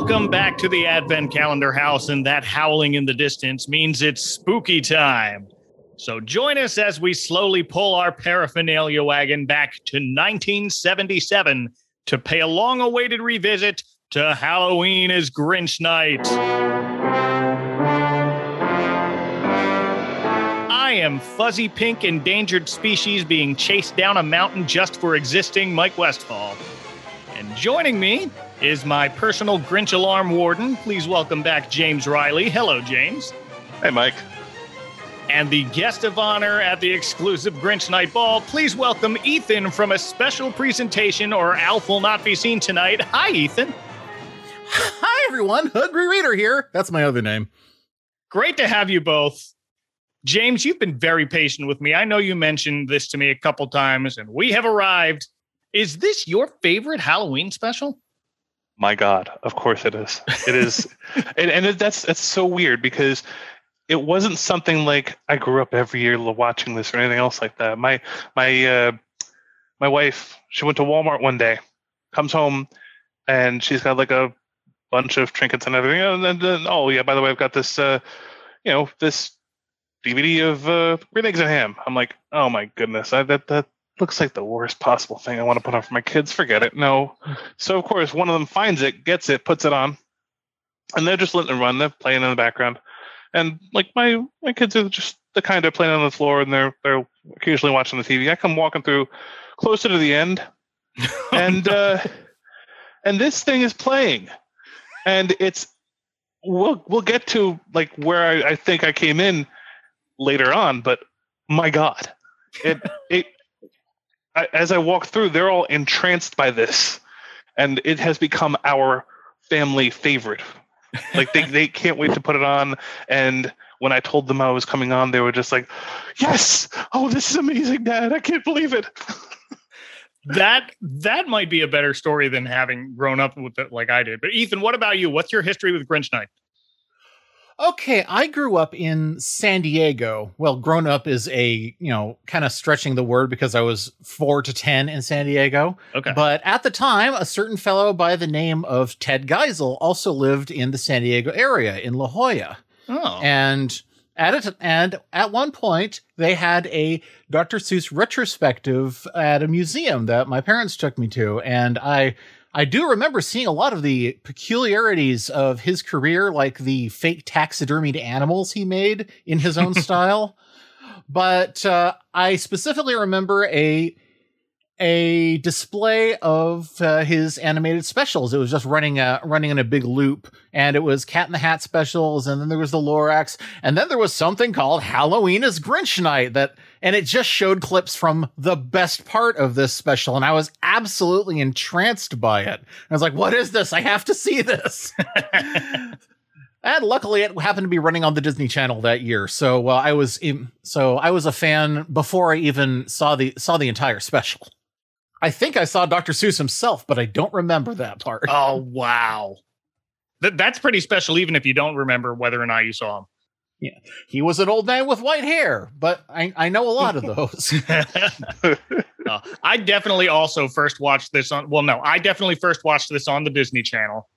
Welcome back to the Advent Calendar House, and that howling in the distance means it's spooky time. So join us as we slowly pull our paraphernalia wagon back to 1977 to pay a long awaited revisit to Halloween is Grinch Night. I am fuzzy pink endangered species being chased down a mountain just for existing Mike Westfall. And joining me is my personal Grinch alarm warden. Please welcome back James Riley. Hello, James. Hey, Mike. And the guest of honor at the exclusive Grinch Night Ball, please welcome Ethan from a special presentation or Alf will not be seen tonight. Hi, Ethan. Hi, everyone. Hungry Reader here. That's my other name. Great to have you both. James, you've been very patient with me. I know you mentioned this to me a couple times, and we have arrived. Is this your favorite Halloween special? My God, of course it is. It is, and, and that's that's so weird because it wasn't something like I grew up every year watching this or anything else like that. My my uh, my wife, she went to Walmart one day, comes home, and she's got like a bunch of trinkets and everything. And then, then oh yeah, by the way, I've got this, uh, you know, this DVD of uh, Green Eggs and Ham. I'm like, oh my goodness, I, that that looks like the worst possible thing I want to put on for my kids. Forget it. No. So of course one of them finds it, gets it, puts it on, and they're just letting it run. They're playing in the background, and like my my kids are just the kind of playing on the floor, and they're they're occasionally watching the TV. I come walking through closer to the end, and uh, and this thing is playing, and it's we'll we'll get to like where I, I think I came in later on, but my God, it it I, as I walk through, they're all entranced by this, and it has become our family favorite. Like they, they can't wait to put it on. And when I told them I was coming on, they were just like, "Yes! Oh, this is amazing, Dad! I can't believe it." that that might be a better story than having grown up with it like I did. But Ethan, what about you? What's your history with Grinch Night? Okay, I grew up in San Diego. Well, grown up is a, you know, kind of stretching the word because I was 4 to 10 in San Diego. Okay. But at the time, a certain fellow by the name of Ted Geisel also lived in the San Diego area in La Jolla. Oh. And at it and at one point they had a Dr. Seuss retrospective at a museum that my parents took me to and I I do remember seeing a lot of the peculiarities of his career, like the fake taxidermied animals he made in his own style. But uh, I specifically remember a a display of uh, his animated specials. It was just running a running in a big loop, and it was Cat in the Hat specials, and then there was the Lorax, and then there was something called Halloween is Grinch Night that, and it just showed clips from the best part of this special, and I was absolutely entranced by it. I was like, "What is this? I have to see this." And luckily, it happened to be running on the Disney Channel that year, so uh, I was in, so I was a fan before I even saw the saw the entire special. I think I saw Dr. Seuss himself, but I don't remember that part. Oh wow, that that's pretty special. Even if you don't remember whether or not you saw him. Yeah, he was an old man with white hair, but I I know a lot of those. uh, I definitely also first watched this on. Well, no, I definitely first watched this on the Disney Channel.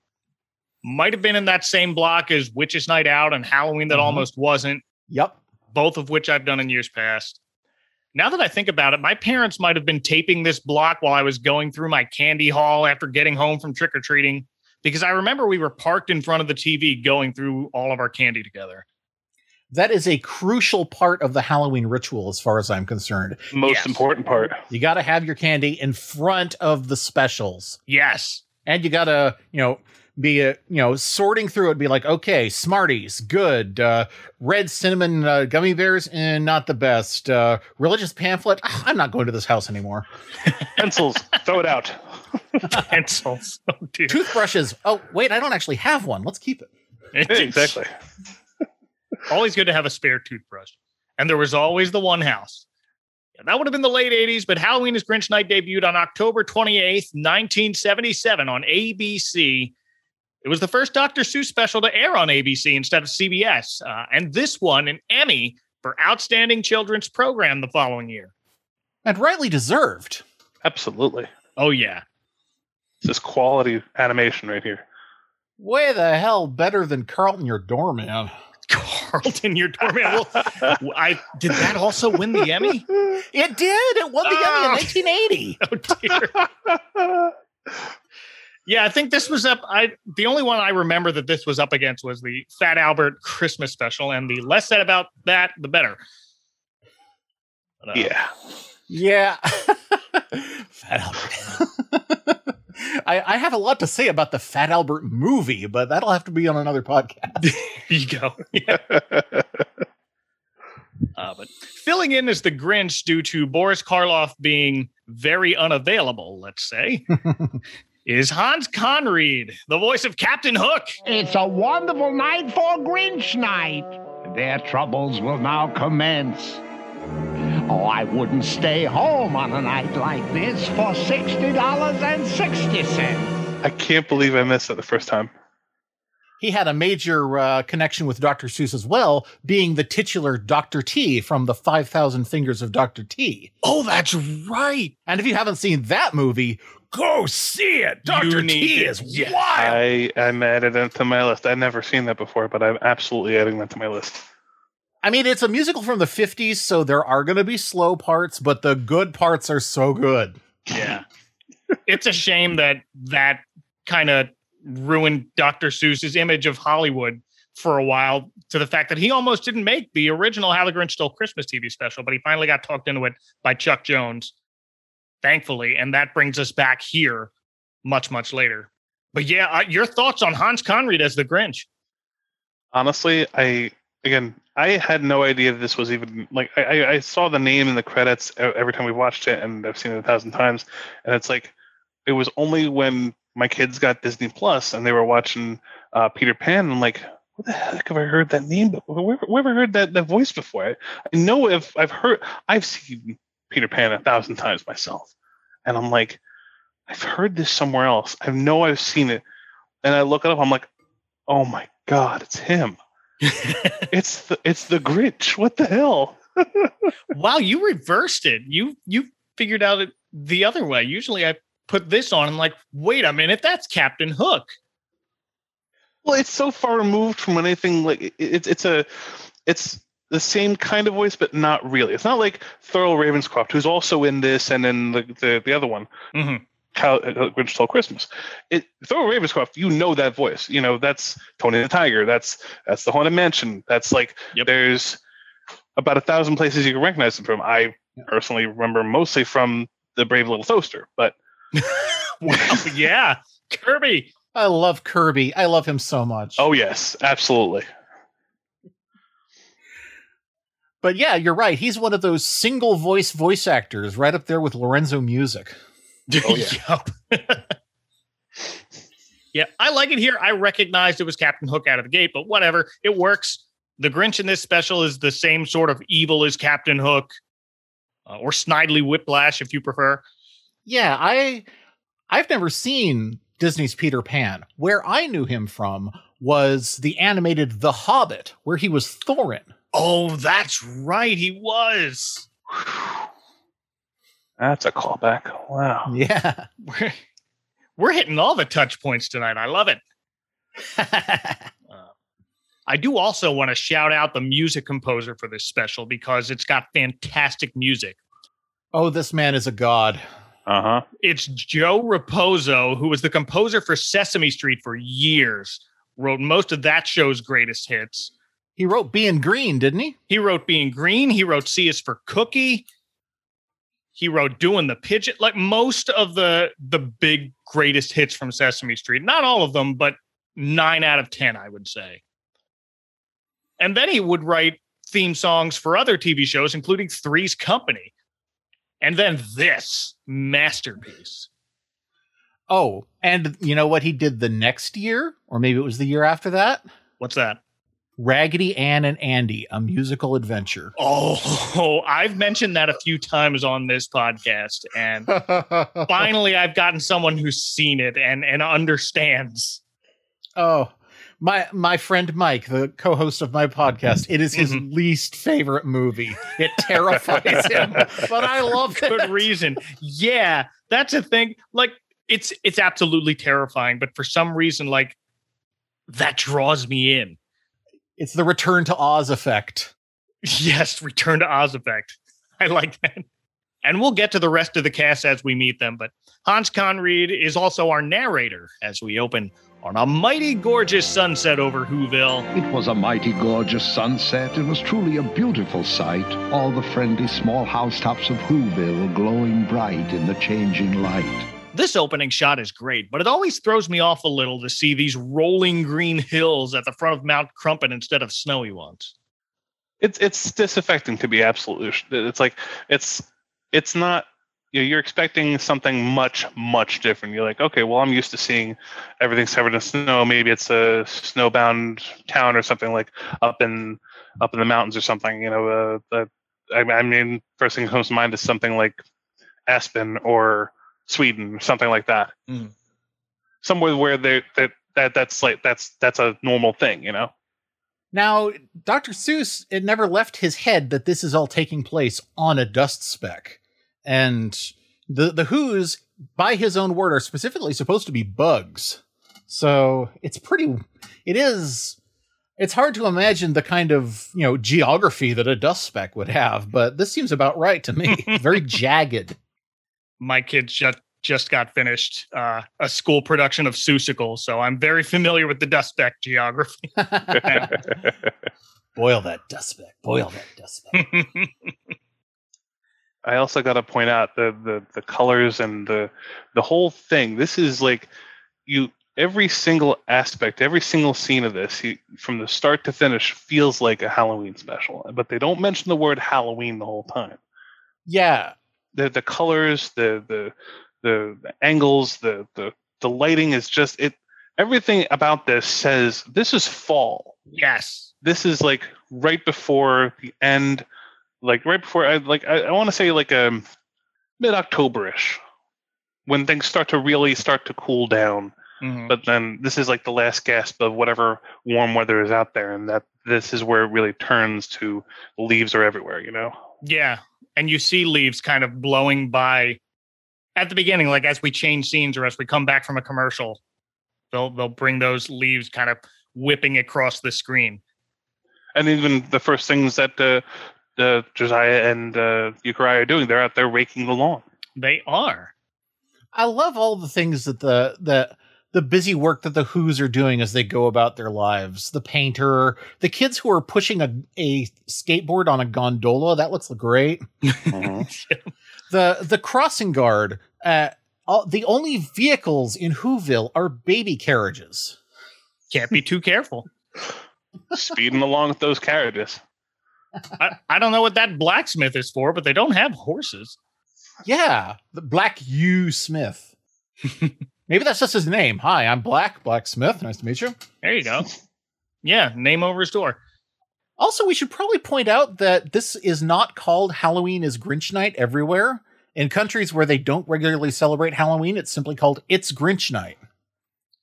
Might have been in that same block as Witches Night Out and Halloween that mm-hmm. almost wasn't. Yep. Both of which I've done in years past now that I think about it, my parents might have been taping this block while I was going through my candy haul after getting home from trick or treating, because I remember we were parked in front of the TV going through all of our candy together. That is a crucial part of the Halloween ritual, as far as I'm concerned. Most yes. important part. You got to have your candy in front of the specials. Yes. And you got to, you know, be a, you know sorting through it be like okay smarties good uh, red cinnamon uh, gummy bears and eh, not the best uh, religious pamphlet ah, i'm not going to this house anymore pencils throw it out pencils oh, toothbrushes oh wait i don't actually have one let's keep it exactly always good to have a spare toothbrush and there was always the one house yeah, that would have been the late 80s, but Halloween is Grinch Night debuted on October 28th, 1977 on ABC it was the first Dr. Seuss special to air on ABC instead of CBS, uh, and this won an Emmy for Outstanding Children's Program the following year. And rightly deserved. Absolutely. Oh, yeah. This quality animation right here. Way the hell better than Carlton, your doorman. Carlton, your doorman. Well, I did that also win the Emmy? It did. It won the Oh. Emmy in 1980. Oh dear. yeah, I think this was up. I the only one I remember that this was up against was the Fat Albert Christmas special, and the less said about that, the better. But, uh, Yeah. Yeah. Fat Albert. I, I have a lot to say about the Fat Albert movie, but that'll have to be on another podcast. There you go. Yeah. Uh, but filling in as the Grinch due to Boris Karloff being very unavailable, let's say, is Hans Conried, the voice of Captain Hook. It's a wonderful night for Grinch night. Their troubles will now commence. Oh, I wouldn't stay home on a night like this for $60.60. I can't believe I missed it the first time. He had a major uh, connection with Dr. Seuss as well, being the titular Dr. T from the 5,000 Fingers of Dr. T. Oh, that's right. And if you haven't seen that movie, go see it. Dr. You T is it. Yeah. wild. I I'm added it to my list. I've never seen that before, but I'm absolutely adding that to my list. I mean, it's a musical from the 50s, so there are going to be slow parts, but the good parts are so good. Yeah. it's a shame that that kind of ruined Dr. Seuss's image of Hollywood for a while to the fact that he almost didn't make the original How the Grinch Stole Christmas TV special, but he finally got talked into it by Chuck Jones, thankfully. And that brings us back here much, much later. But yeah, uh, your thoughts on Hans Conried as the Grinch? Honestly, I again I had no idea this was even like I, I- saw the name in the credits every time we watched it, and I've seen it a thousand times, and it's like it was only when my kids got Disney Plus and they were watching uh, Peter Pan. I'm like, what the heck have I heard that name? before? Where, have I heard that that voice before? I, I know if I've heard I've seen Peter Pan a thousand times myself, and I'm like, I've heard this somewhere else. I know I've seen it, and I look it up. I'm like, oh my god, it's him. It's the it's the Grinch. What the hell? wow, you reversed it. You you figured out it the other way. Usually I put this on and like, wait a minute, that's Captain Hook. Well, it's so far removed from anything like it, it's it's a it's the same kind of voice, but not really. It's not like Thurl Ravenscroft, who's also in this, and in the the, the other one, Mhm. How uh, Grinch Stole Christmas. It Thurl Ravenscroft, you know that voice. You know that's Tony the Tiger. That's that's the Haunted Mansion. That's like Yep. there's about a thousand places you can recognize him from. I personally remember mostly from the Brave Little Toaster, but Wow, yeah. Kirby. I love Kirby. I love him so much. oh yes, absolutely. But yeah, you're right. He's one of those single voice voice actors right up there with Lorenzo Music. Oh, yeah. Yup. yeah, I like it here. I recognized it was Captain Hook out of the gate, but whatever. It works. The Grinch in this special is the same sort of evil as Captain Hook, uh, or Snidely Whiplash, if you prefer. Yeah, I I've never seen Disney's Peter Pan. Where I knew him from was the animated The Hobbit, where he was Thorin. Oh, that's right. He was. That's a callback. Wow. Yeah. We're, we're hitting all the touch points tonight. I love it. I do also want to shout out the music composer for this special because it's got fantastic music. oh, this man is a god. Uh huh. It's Joe Raposo, who was the composer for Sesame Street for years, wrote most of that show's greatest hits. He wrote Being Green, didn't he? He wrote Being Green. He wrote C is for Cookie. He wrote Doing the Pigeon. Like most of the the big greatest hits from Sesame Street. Not all of them, but nine out of ten, I would say. And then he would write theme songs for other TV shows, including Three's Company. And then this masterpiece. Oh, and you know what he did the next year? Or maybe it was the year after that? What's that? Raggedy Ann and Andy, a musical adventure. Oh, I've mentioned that a few times on this podcast. And finally I've gotten someone who's seen it and and understands. Oh, my my friend Mike, the co-host of my podcast, it is his Mhm. least favorite movie. It terrifies him, but I love Good it. reason. Yeah, that's a thing. Like it's it's absolutely terrifying, but for some reason, like that draws me in. It's the return to Oz effect. Yes, return to Oz effect. I like that. And we'll get to the rest of the cast as we meet them, but Hans Conried is also our narrator as we open on a mighty gorgeous sunset over Whoville. It was a mighty gorgeous sunset. It was truly a beautiful sight. All the friendly small housetops of Whoville glowing bright in the changing light. This opening shot is great, but it always throws me off a little to see these rolling green hills at the front of Mount Crumpet instead of snowy ones. It's it's disaffecting to be absolutely. It's like it's it's not you know, you're expecting something much much different. You're like, okay, well, I'm used to seeing everything covered in snow. Maybe it's a snowbound town or something like up in up in the mountains or something. You know, uh, the, I, I mean, first thing that comes to mind is something like Aspen or Sweden, something like that. Mhm. Somewhere where they that that that's like that's that's a normal thing, you know. Now, Dr. Seuss, it never left his head that this is all taking place on a dust speck. And the the Who's, by his own word, are specifically supposed to be bugs. So it's pretty it is it's hard to imagine the kind of, you know, geography that a dust speck would have, but this seems about right to me. Very jagged. My kids just just got finished uh, a school production of Seussical, so I'm very familiar with the dust speck geography. Boil that dust speck. Boil that dust speck. I also got to point out the, the the colors and the the whole thing. This is like you every single aspect, every single scene of this, you, from the start to finish, feels like a Halloween special. But they don't mention the word Halloween the whole time. yeah. The the colors, the the the, angles, the the the lighting is just it. Everything about this says this is fall. yes. This is like right before the end, like right before I like I, I want to say like um mid Octoberish when things start to really start to cool down. Mhm. But then this is like the last gasp of whatever warm weather is out there, and that this is where it really turns to leaves are everywhere. You know. Yeah. And you see leaves kind of blowing by at the beginning, like as we change scenes or as we come back from a commercial, they'll they'll bring those leaves kind of whipping across the screen. and even the first things that uh, uh, Josiah and uh, Euchariah are doing, they're out there raking the lawn. They are. I love all the things that the the the busy work that the Who's are doing as they go about their lives. The painter, the kids who are pushing a, a skateboard on a gondola, that looks great. The the crossing guard, uh, all, the only vehicles in Whoville are baby carriages. Can't be too careful. Speeding along with those carriages. I, I don't know what that blacksmith is for, but they don't have horses. Yeah, the Black U Smith. Maybe that's just his name. Hi, I'm Black Blacksmith. Nice to meet you. There you go. Yeah, name over his door. Also, we should probably point out that this is not called Halloween is Grinch Night everywhere. In countries where they don't regularly celebrate Halloween, it's simply called It's Grinch Night.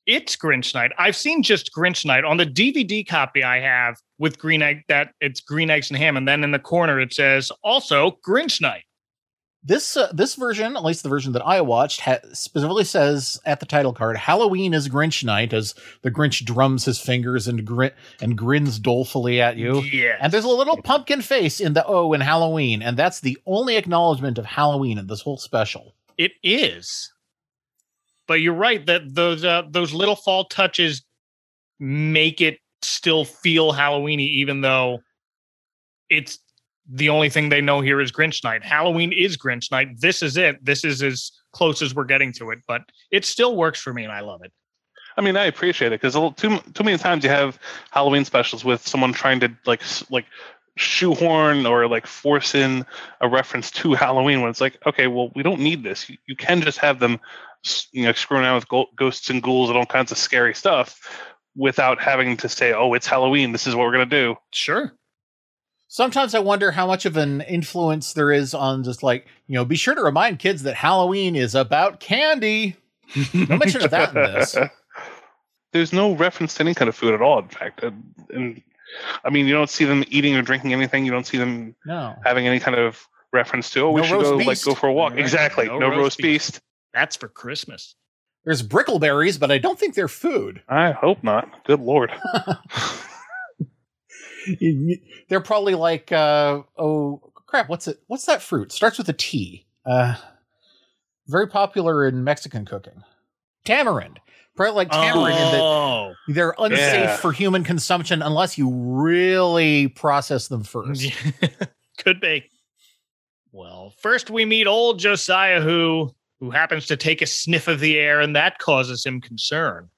It's Grinch Night. I've seen just Grinch Night on the DVD copy I have with green egg that it's green eggs and ham, and then in the corner it says also Grinch Night. This uh, this version, at least the version that I watched, ha- specifically says at the title card, "Halloween is Grinch Night," as the Grinch drums his fingers and grin and grins dolefully at you. Yeah. And there's a little pumpkin face in the O in Halloween, and that's the only acknowledgement of Halloween in this whole special. It is. But you're right that those uh, those little fall touches make it still feel Halloweeny, even though it's the only thing they know here is Grinch Night. Halloween is Grinch Night. This is it. This is as close as we're getting to it, but it still works for me, and I love it. I mean, I appreciate it because too too many times you have Halloween specials with someone trying to like like shoehorn or like force in a reference to Halloween when it's like, okay, well, we don't need this. You, you can just have them, you know, screwing around with ghosts and ghouls and all kinds of scary stuff without having to say, oh, it's Halloween. This is what we're gonna do. Sure. Sometimes I wonder how much of an influence there is on just like, you know, be sure to remind kids that Halloween is about candy. No mention of that in this. There's no reference to any kind of food at all. In fact, Uh, and I mean, you don't see them eating or drinking anything. You don't see them No. having any kind of reference to. Oh, we No should roast go like go for a walk. Right. Exactly. No No, roast roast beast. beast. That's for Christmas. There's brickleberries, but I don't think they're food. I hope not. Good lord. they're probably like uh, oh crap, what's it? What's that fruit? Starts with a T. Uh, very popular in Mexican cooking. Tamarind. Probably like tamarind in that Oh, they're unsafe Yeah. for human consumption unless you really process them first. could be. Well, first we meet old Josiah, who who happens to take a sniff of the air, and that causes him concern.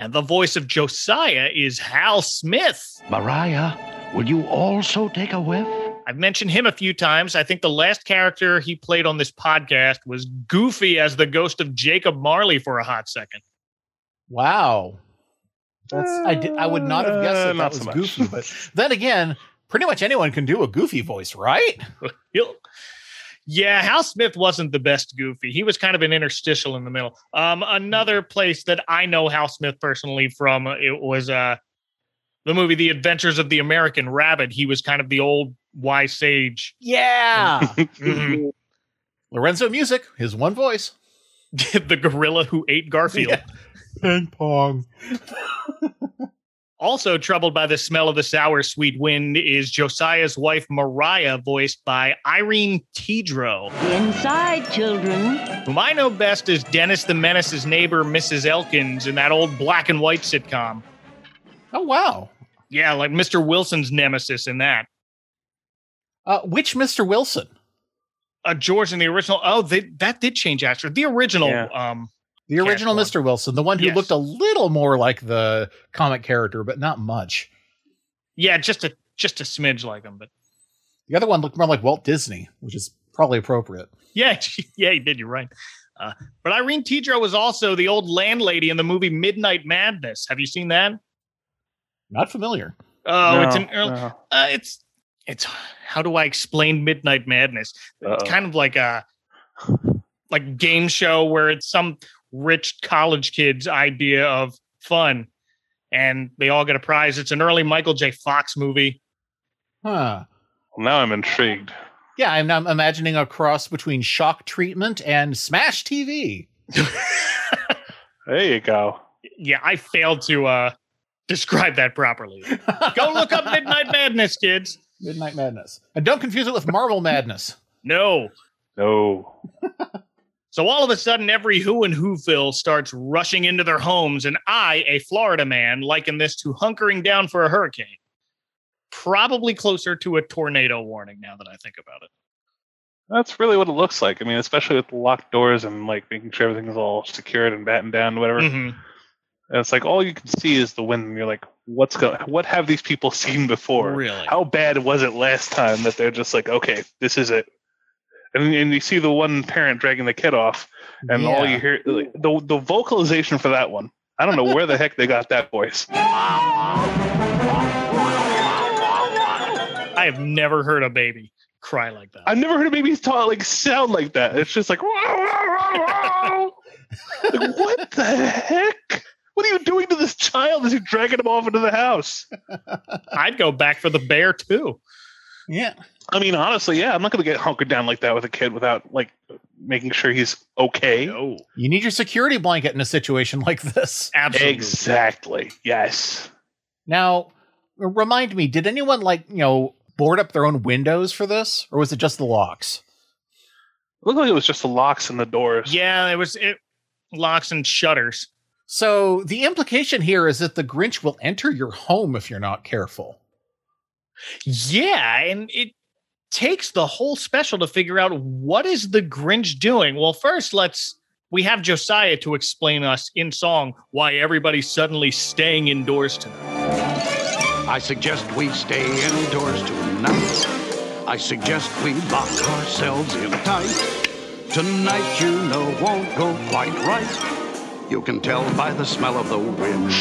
And the voice of Josiah is Hal Smith. Mariah, will you also take a whiff? I've mentioned him a few times. I think the last character he played on this podcast was Goofy as the ghost of Jacob Marley for a hot second. Wow. That's I did I would not have guessed Uh, that, that was so goofy, but then again, pretty much anyone can do a goofy voice, right? He'll- yeah, Hal Smith wasn't the best Goofy. He was kind of an interstitial in the middle. Um, another place that I know Hal Smith personally from uh, it was uh the movie The Adventures of the American Rabbit. He was kind of the old wise sage. Yeah. Mhm. Lorenzo Music, his one voice. the gorilla who ate Garfield. Yeah. Ping pong. Also troubled by the smell of the sour sweet wind is Josiah's wife Mariah, voiced by Irene Tedrow, Inside, children. whom I know best as Dennis the Menace's neighbor, Mrs. Elkins, in that old black and white sitcom. Oh wow. Yeah, like Mr. Wilson's nemesis in that. Uh, which Mr. Wilson? Uh, George in the original. Oh, they, that did change after the original. Yeah. Um, The original one. Mr. Wilson, the one who Yes. looked a little more like the comic character, but not much. yeah, just a just a smidge like him, but The other one looked more like Walt Disney, which is probably appropriate. yeah, yeah, he did. You're right. Uh, but Irene Tedrow was also the old landlady in the movie Midnight Madness. Have you seen that? Not familiar. Oh, it's an early, no. uh, it's it's how do I explain Midnight Madness? Uh-oh. It's kind of like a like game show where it's some rich college kid's idea of fun, and they all get a prize. It's an early Michael J. Fox movie. Huh. Well, now I'm intrigued. Yeah, I'm now imagining a cross between shock treatment and Smash TV. There you go. yeah, I failed to uh describe that properly. Go look up Midnight Madness, kids. Midnight Madness. And don't confuse it with Marvel Madness. No. No. So all of a sudden, every who and whoville starts rushing into their homes, and I, a Florida man, liken this to hunkering down for a hurricane. Probably closer to a tornado warning now that I think about it. That's really what it looks like. I mean, especially with locked doors and like making sure everything's all secured and battened down, whatever. Mhm. And it's like all you can see is the wind, and you're like, "What's going? What have these people seen before? Really? How bad was it last time that they're just like, okay, this is it." And and you see the one parent dragging the kid off, and all you hear like, the the vocalization for that one. I don't know where the heck they got that voice. I have never heard a baby cry like that. I've never heard a baby talk like sound like that. It's just like, like what the heck? What are you doing to this child as you're dragging him off into the house? I'd go back for the bear too. Yeah. I mean, honestly, yeah, I'm not going to get hunkered down like that with a kid without like making sure he's okay. No, You need your security blanket in a situation like this. absolutely. Exactly. Yes. Now, remind me, did anyone like, you know, board up their own windows for this? Or was it just the locks? It looked like it was just the locks and the doors. Yeah, it was it locks and shutters. So the implication here is that the Grinch will enter your home if you're not careful. Yeah, and it takes the whole special to figure out what is the Grinch doing. Well, first let's we have Josiah to explain us in song why everybody's suddenly staying indoors tonight. I suggest we stay indoors tonight. I suggest we lock ourselves in tight. Tonight, you know, won't go quite right. You can tell by the smell of the wind.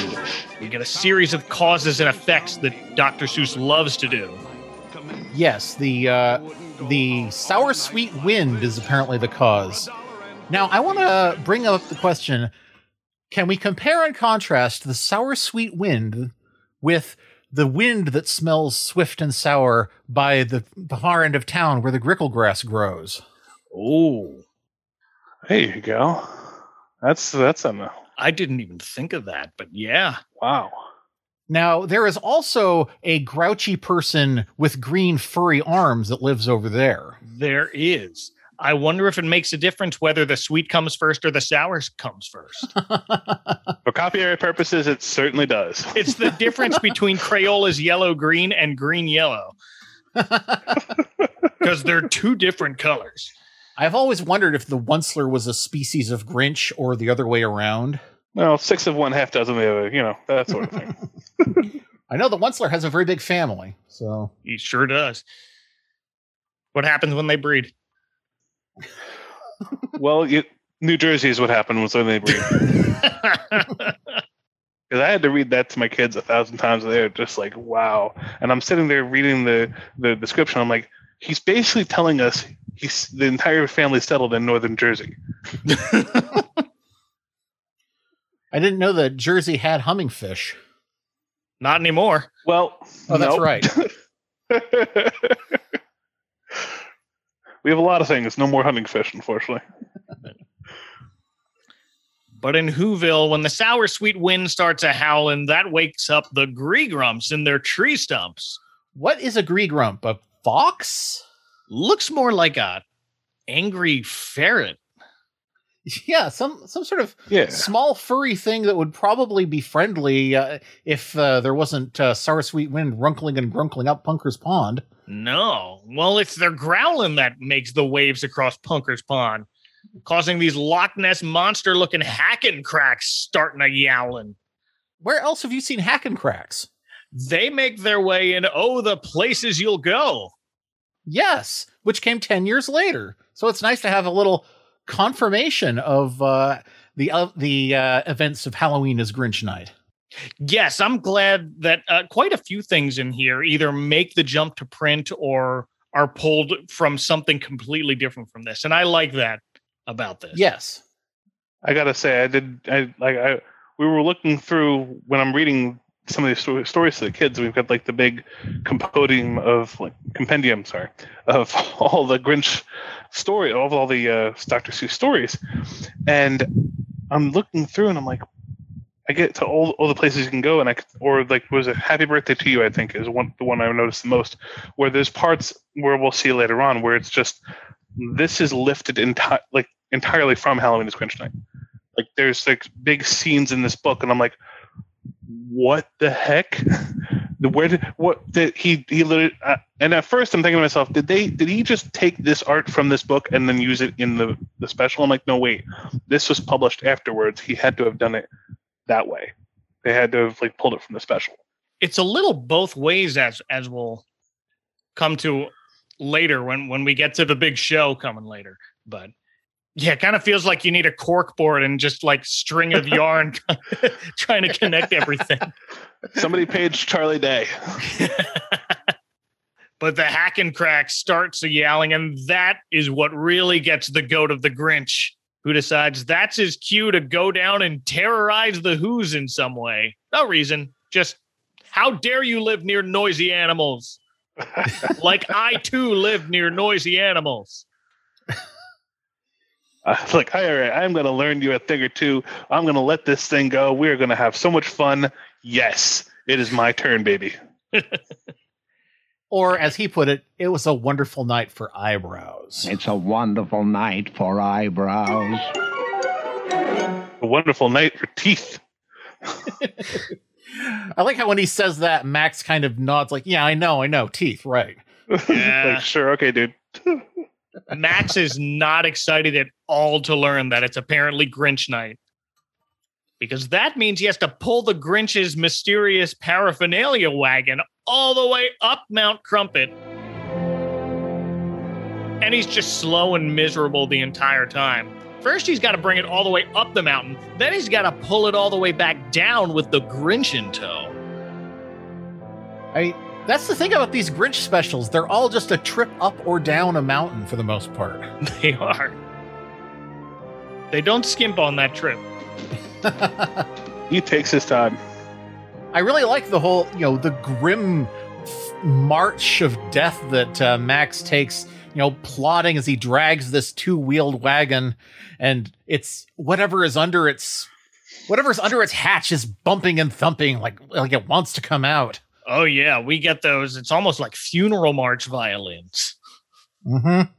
We get a series of causes and effects that Dr. Seuss loves to do. Yes, the uh, the sour sweet wind is apparently the cause. Now, I want to bring up the question: Can we compare and contrast the sour sweet wind with the wind that smells swift and sour by the, the far end of town where the grickle grass grows? Oh. There you go. That's that's a no. I didn't even think of that, but yeah. Wow. Now, there is also a grouchy person with green furry arms that lives over there. There is. I wonder if it makes a difference whether the sweet comes first or the sour comes first. For copyright purposes, it certainly does. It's the difference between Crayola's yellow green and green yellow because they're two different colors. I've always wondered if the Onceler was a species of Grinch or the other way around. Well, six of one, half dozen of the other, you know, that sort of thing. I know the Onceler has a very big family, so He sure does. What happens when they breed? well, you, New Jersey is what happened when they breed. Because I had to read that to my kids a thousand times. and They're just like, wow. And I'm sitting there reading the, the description. I'm like, he's basically telling us he's the entire family settled in northern Jersey. I didn't know that Jersey had humming fish. Not anymore. Well, Oh, that's nope. right. we have a lot of things. No more hunting fish, unfortunately. But in Whoville, when the sour sweet wind starts a howling, that wakes up the Gree-Grumps in their tree stumps. What is a Gree-Grump? A fox? Looks more like a angry ferret. Yeah, some some sort of Yeah. small furry thing that would probably be friendly uh, if uh, there wasn't uh, sour sweet wind runkling and grunkling up Punker's Pond. No. Well, it's their growling that makes the waves across Punker's Pond, causing these Loch Ness monster looking Hakken-Kraks starting a yowling. Where else have you seen Hakken-Kraks? They make their way in, oh, the places you'll go. Yes, which came ten years later. So it's nice to have a little confirmation of uh, the uh, the uh, events of Halloween as Grinch Night. Yes, I'm glad that uh, quite a few things in here either make the jump to print or are pulled from something completely different from this. And I like that about this. Yes. I gotta say, I did. I like. I we were looking through when I'm reading some of these sto- stories to the kids. We've got like the big compendium of like compendium, sorry, of all the Grinch story, of all the uh, Dr. Seuss stories, and I'm looking through and I'm like, I get to all all the places you can go, and I or like was it Happy Birthday to You? I think is one the one I noticed the most, where there's parts where we'll see later on where it's just this is lifted enti- like entirely from Halloween is Grinch Night. Like there's like big scenes in this book, and I'm like, what the heck? Where did what did he he literally? Uh, and at first I'm thinking to myself, did they did he just take this art from this book and then use it in the the special? I'm like, no wait, this was published afterwards. He had to have done it that way. They had to have like pulled it from the special. It's a little both ways as as we'll come to later when when we get to the big show coming later. But yeah, it kind of feels like you need a cork board and just like string of yarn trying to connect everything. Somebody page Charlie Day. but the Hakken-Krak starts a yelling, and that is what really gets the goat of the Grinch, who decides that's his cue to go down and terrorize the Who's in some way. No reason, just how dare you live near noisy animals? like I too live near noisy animals. Uh, like, all right, I'm going to learn you a thing or two. I'm going to let this thing go. We're going to have so much fun. Yes, it is my turn, baby. Or as he put it, it was a wonderful night for eyebrows. It's a wonderful night for eyebrows. A wonderful night for teeth. I like how when he says that, Max kind of nods, like, "Yeah, I know, I know, teeth, right?" Yeah. like, sure, okay, dude. Max is not excited at all to learn that it's apparently Grinch night. Because that means he has to pull the Grinch's mysterious paraphernalia wagon all the way up Mount Crumpet. And he's just slow and miserable the entire time. First, he's got to bring it all the way up the mountain. Then he's got to pull it all the way back down with the Grinch in tow. I that's the thing about these Grinch specials. They're all just a trip up or down a mountain for the most part. They are. They don't skimp on that trip. He takes his time. I really like the whole, you know, the grim f- march of death that uh, Max takes, you know, plodding as he drags this two-wheeled wagon, and it's whatever is under its whatever's under its hatch is bumping and thumping like like it wants to come out. Oh yeah, we get those. It's almost like funeral march violins. Mm-hmm.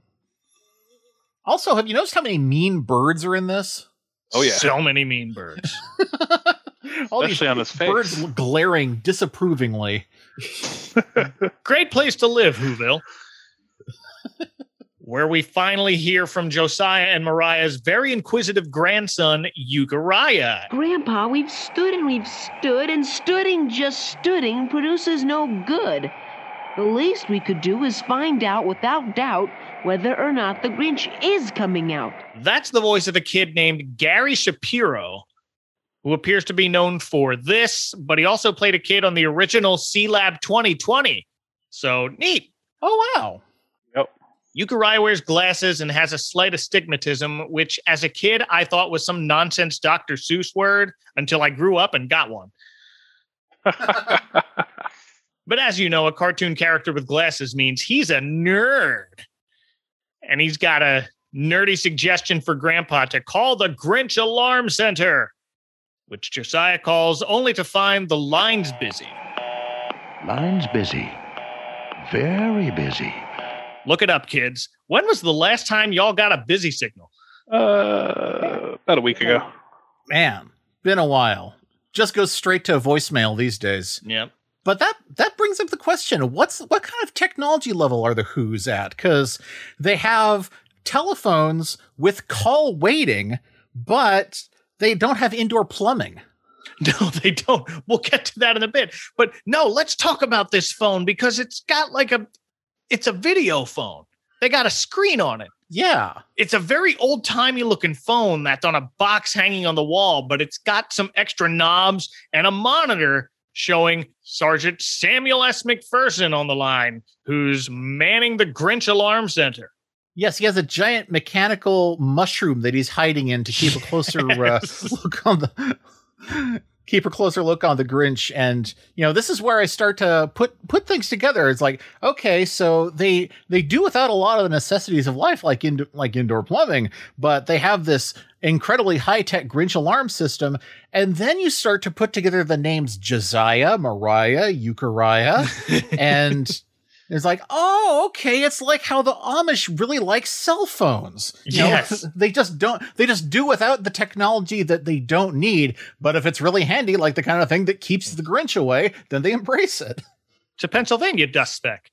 Also, have you noticed how many mean birds are in this? Oh, yeah. so many mean birds. All Especially on his face. birds glaring disapprovingly. Great place to live, Whoville. Where we finally hear from Josiah and Mariah's very inquisitive grandson, Euchariah. Grandpa, we've stood and we've stood, and stooding just stooding produces no good. The least we could do is find out without doubt whether or not the Grinch is coming out. That's the voice of a kid named Gary Shapiro, who appears to be known for this, but he also played a kid on the original Sealab 2020. So neat. Oh wow. Euchariah wears glasses and has a slight astigmatism, which as a kid I thought was some nonsense Dr. Seuss word until I grew up and got one. But as you know, a cartoon character with glasses means he's a nerd. And he's got a nerdy suggestion for Grandpa to call the Grinch Alarm Center, which Josiah calls only to find the lines busy. Line's busy. Very busy. Look it up, kids. When was the last time y'all got a busy signal? uh, about a week ago. Man, been a while. Just goes straight to voicemail these days. Yep. But that that brings up the question: what's what kind of technology level are the Who's at? Because they have telephones with call waiting, but they don't have indoor plumbing. No, they don't. We'll get to that in a bit. But no, let's talk about this phone because it's got like a it's a video phone. They got a screen on it. Yeah, It's a very old-timey looking phone that's on a box hanging on the wall, but it's got some extra knobs and a monitor showing Sergeant Samuel S. McPherson on the line, who's manning the Grinch Alarm Center. yes, he has a giant mechanical mushroom that he's hiding in to keep a closer Yes. uh, look on the keep a closer look on the Grinch. And you know, this is where I start to put put things together. It's like, okay, so they they do without a lot of the necessities of life, like in like indoor plumbing, but they have this incredibly high tech Grinch alarm system. And then you start to put together the names Josiah, Mariah, Euchariah, and it's like, oh, okay. It's like how the Amish really like cell phones. You know, Yes. they just don't, they just do without the technology that they don't need. But if it's really handy, like the kind of thing that keeps the Grinch away, then they embrace it. To Pennsylvania dust speck.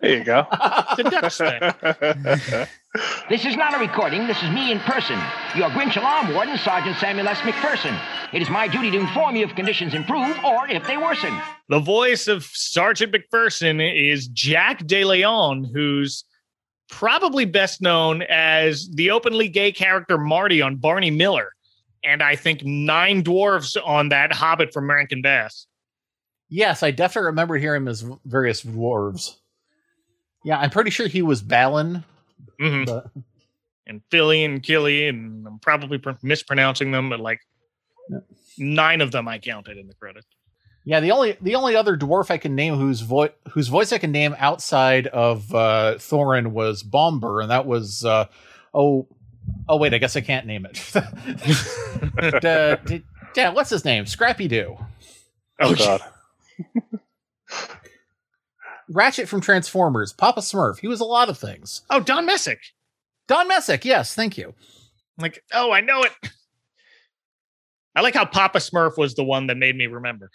There you go. The duck speck. This is not a recording. This is me in person. Your Grinch Alarm Warden, Sergeant Samuel S. McPherson. It is my duty to inform you if conditions improve or if they worsen. The voice of Sergeant McPherson is Jack DeLeon, who's probably best known as the openly gay character Marty on Barney Miller, and I think nine dwarves on that Hobbit from Rankin Bass. Yes, I definitely remember hearing him as various dwarves. Yeah, I'm pretty sure he was Balin, hmm but And Fili and Kili, and I'm probably pr- mispronouncing them, but like Yeah. nine of them I counted in the credits. Yeah, the only the only other dwarf I can name whose voice whose voice I can name outside of uh, Thorin was Bombur, and that was uh, oh oh wait, I guess I can't name it. Da- da- yeah, what's his name? Scrappy Doo, Oh God. Ratchet from Transformers, Papa Smurf. He was a lot of things. Oh, Don Messick. Don Messick, yes, thank you. Like, oh, I know it. I like how Papa Smurf was the one that made me remember.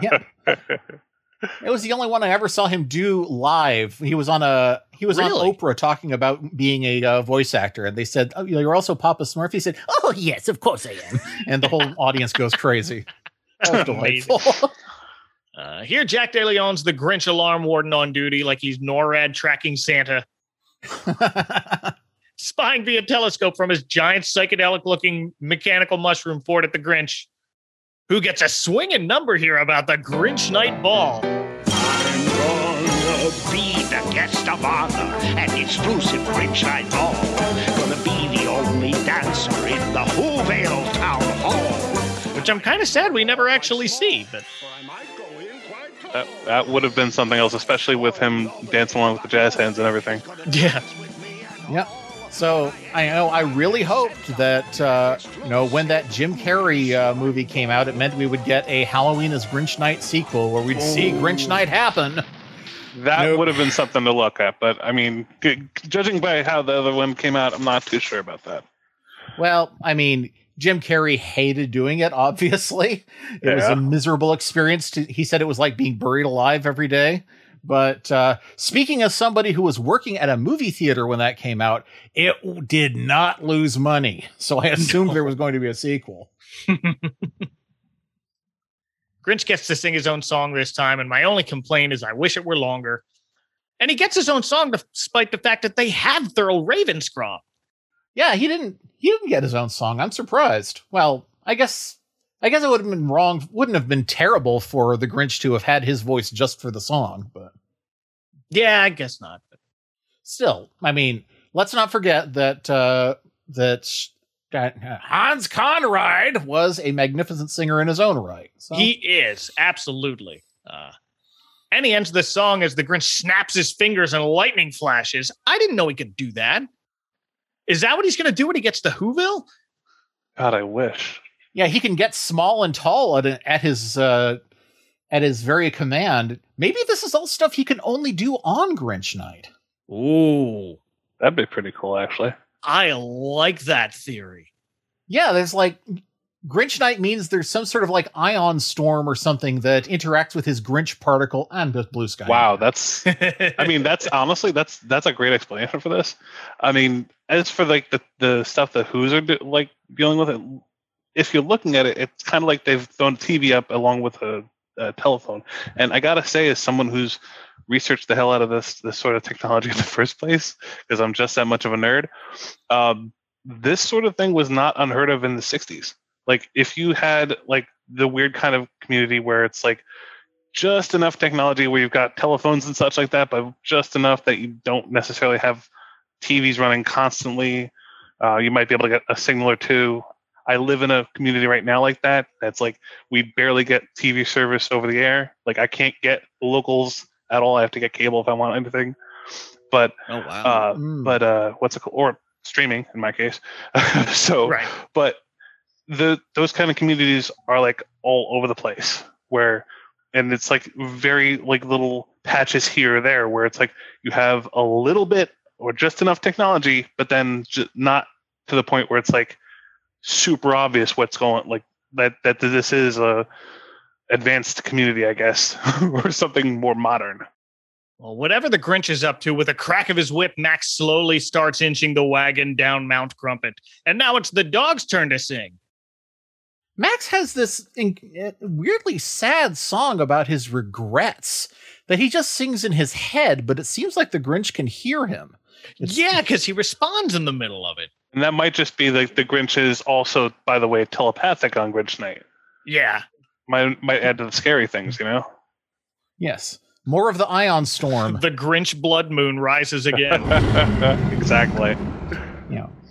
Yeah, it was the only one I ever saw him do live. He was on a he was Really? on Oprah talking about being a uh, voice actor, and they said, "Oh, you're also Papa Smurf." He said, "Oh yes, of course I am," and the whole audience goes crazy. That was delightful. Uh, here, Jack DeLeon's the Grinch alarm warden on duty, like he's NORAD tracking Santa, spying via telescope from his giant psychedelic looking mechanical mushroom fort at the Grinch, who gets a swinging number here about the Grinch Night Ball. I'm gonna be the guest of honor at the exclusive Grinch Night Ball. Gonna be the only dancer in the Whoville Town Hall. Which I'm kind of sad we never actually see, but That that would have been something else, especially with him dancing along with the jazz hands and everything. Yeah. Yep. So I know I really hoped that uh, you know when that Jim Carrey uh, movie came out, it meant we would get a Halloween as Grinch Night sequel where we'd see Grinch Night happen. That Nope. would have been something to look at, but I mean, g- judging by how the other one came out, I'm not too sure about that. Well, I mean, Jim Carrey hated doing it. Obviously, it was a miserable experience. To, he said it was like being buried alive every day. But uh, speaking as somebody who was working at a movie theater when that came out, it did not lose money. So I assumed there was going to be a sequel. Grinch gets to sing his own song this time, and my only complaint is I wish it were longer. And he gets his own song despite the fact that they have Thurl Ravenscroft. Yeah, he didn't. He didn't get his own song. I'm surprised. Well, I guess. I guess it would have been wrong. Wouldn't have been terrible for the Grinch to have had his voice just for the song, but Yeah, I guess not. still, I mean, let's not forget that uh, that uh, Hans Conried was a magnificent singer in his own right. So, He is absolutely. Uh, and he ends the song as the Grinch snaps his fingers and lightning flashes. I didn't know he could do that. Is that what he's going to do when he gets to Whoville? God, I wish. yeah, he can get small and tall at at his uh, at his very command. Maybe this is all stuff he can only do on Grinch Night. Ooh, That'd be pretty cool, actually. I like that theory. Yeah, there's like Grinch Night means there's some sort of like ion storm or something that interacts with his Grinch particle and the blue sky. Wow, that's. I mean, that's honestly that's that's a great explanation for this. I mean, as for like the the stuff that Who's are do, like dealing with it, if you're looking at it, it's kind of like they've thrown a TV up along with a, a telephone. And I gotta say, as someone who's researched the hell out of this this sort of technology in the first place, because I'm just that much of a nerd, um, this sort of thing was not unheard of in the '60s. Like, if you had like the weird kind of community where it's like just enough technology where you've got telephones and such like that, but just enough that you don't necessarily have TVs running constantly. Uh, you might be able to get a signal or two. I live in a community right now like that. That's like we barely get TV service over the air. Like I can't get locals at all. I have to get cable if I want anything. But oh wow! uh, Mm. but uh, what's it called? Or streaming in my case. so right. but the those kind of communities are like all over the place where and it's like very like little patches here or there where it's like you have a little bit or just enough technology but then not to the point where it's like super obvious what's going like that that this is a advanced community i guess or something more modern Well, whatever the Grinch is up to, with a crack of his whip, Max slowly starts inching the wagon down Mount Crumpit. And now it's the dog's turn to sing. Max has this in- uh, weirdly sad song about his regrets that he just sings in his head, but it seems like the Grinch can hear him. It's- yeah, because he responds in the middle of it. and that might just be like the grinch is also by the way telepathic on grinch night Yeah. might might add to the scary things you know Yes. More of the ion storm. The Grinch blood moon rises again. exactly.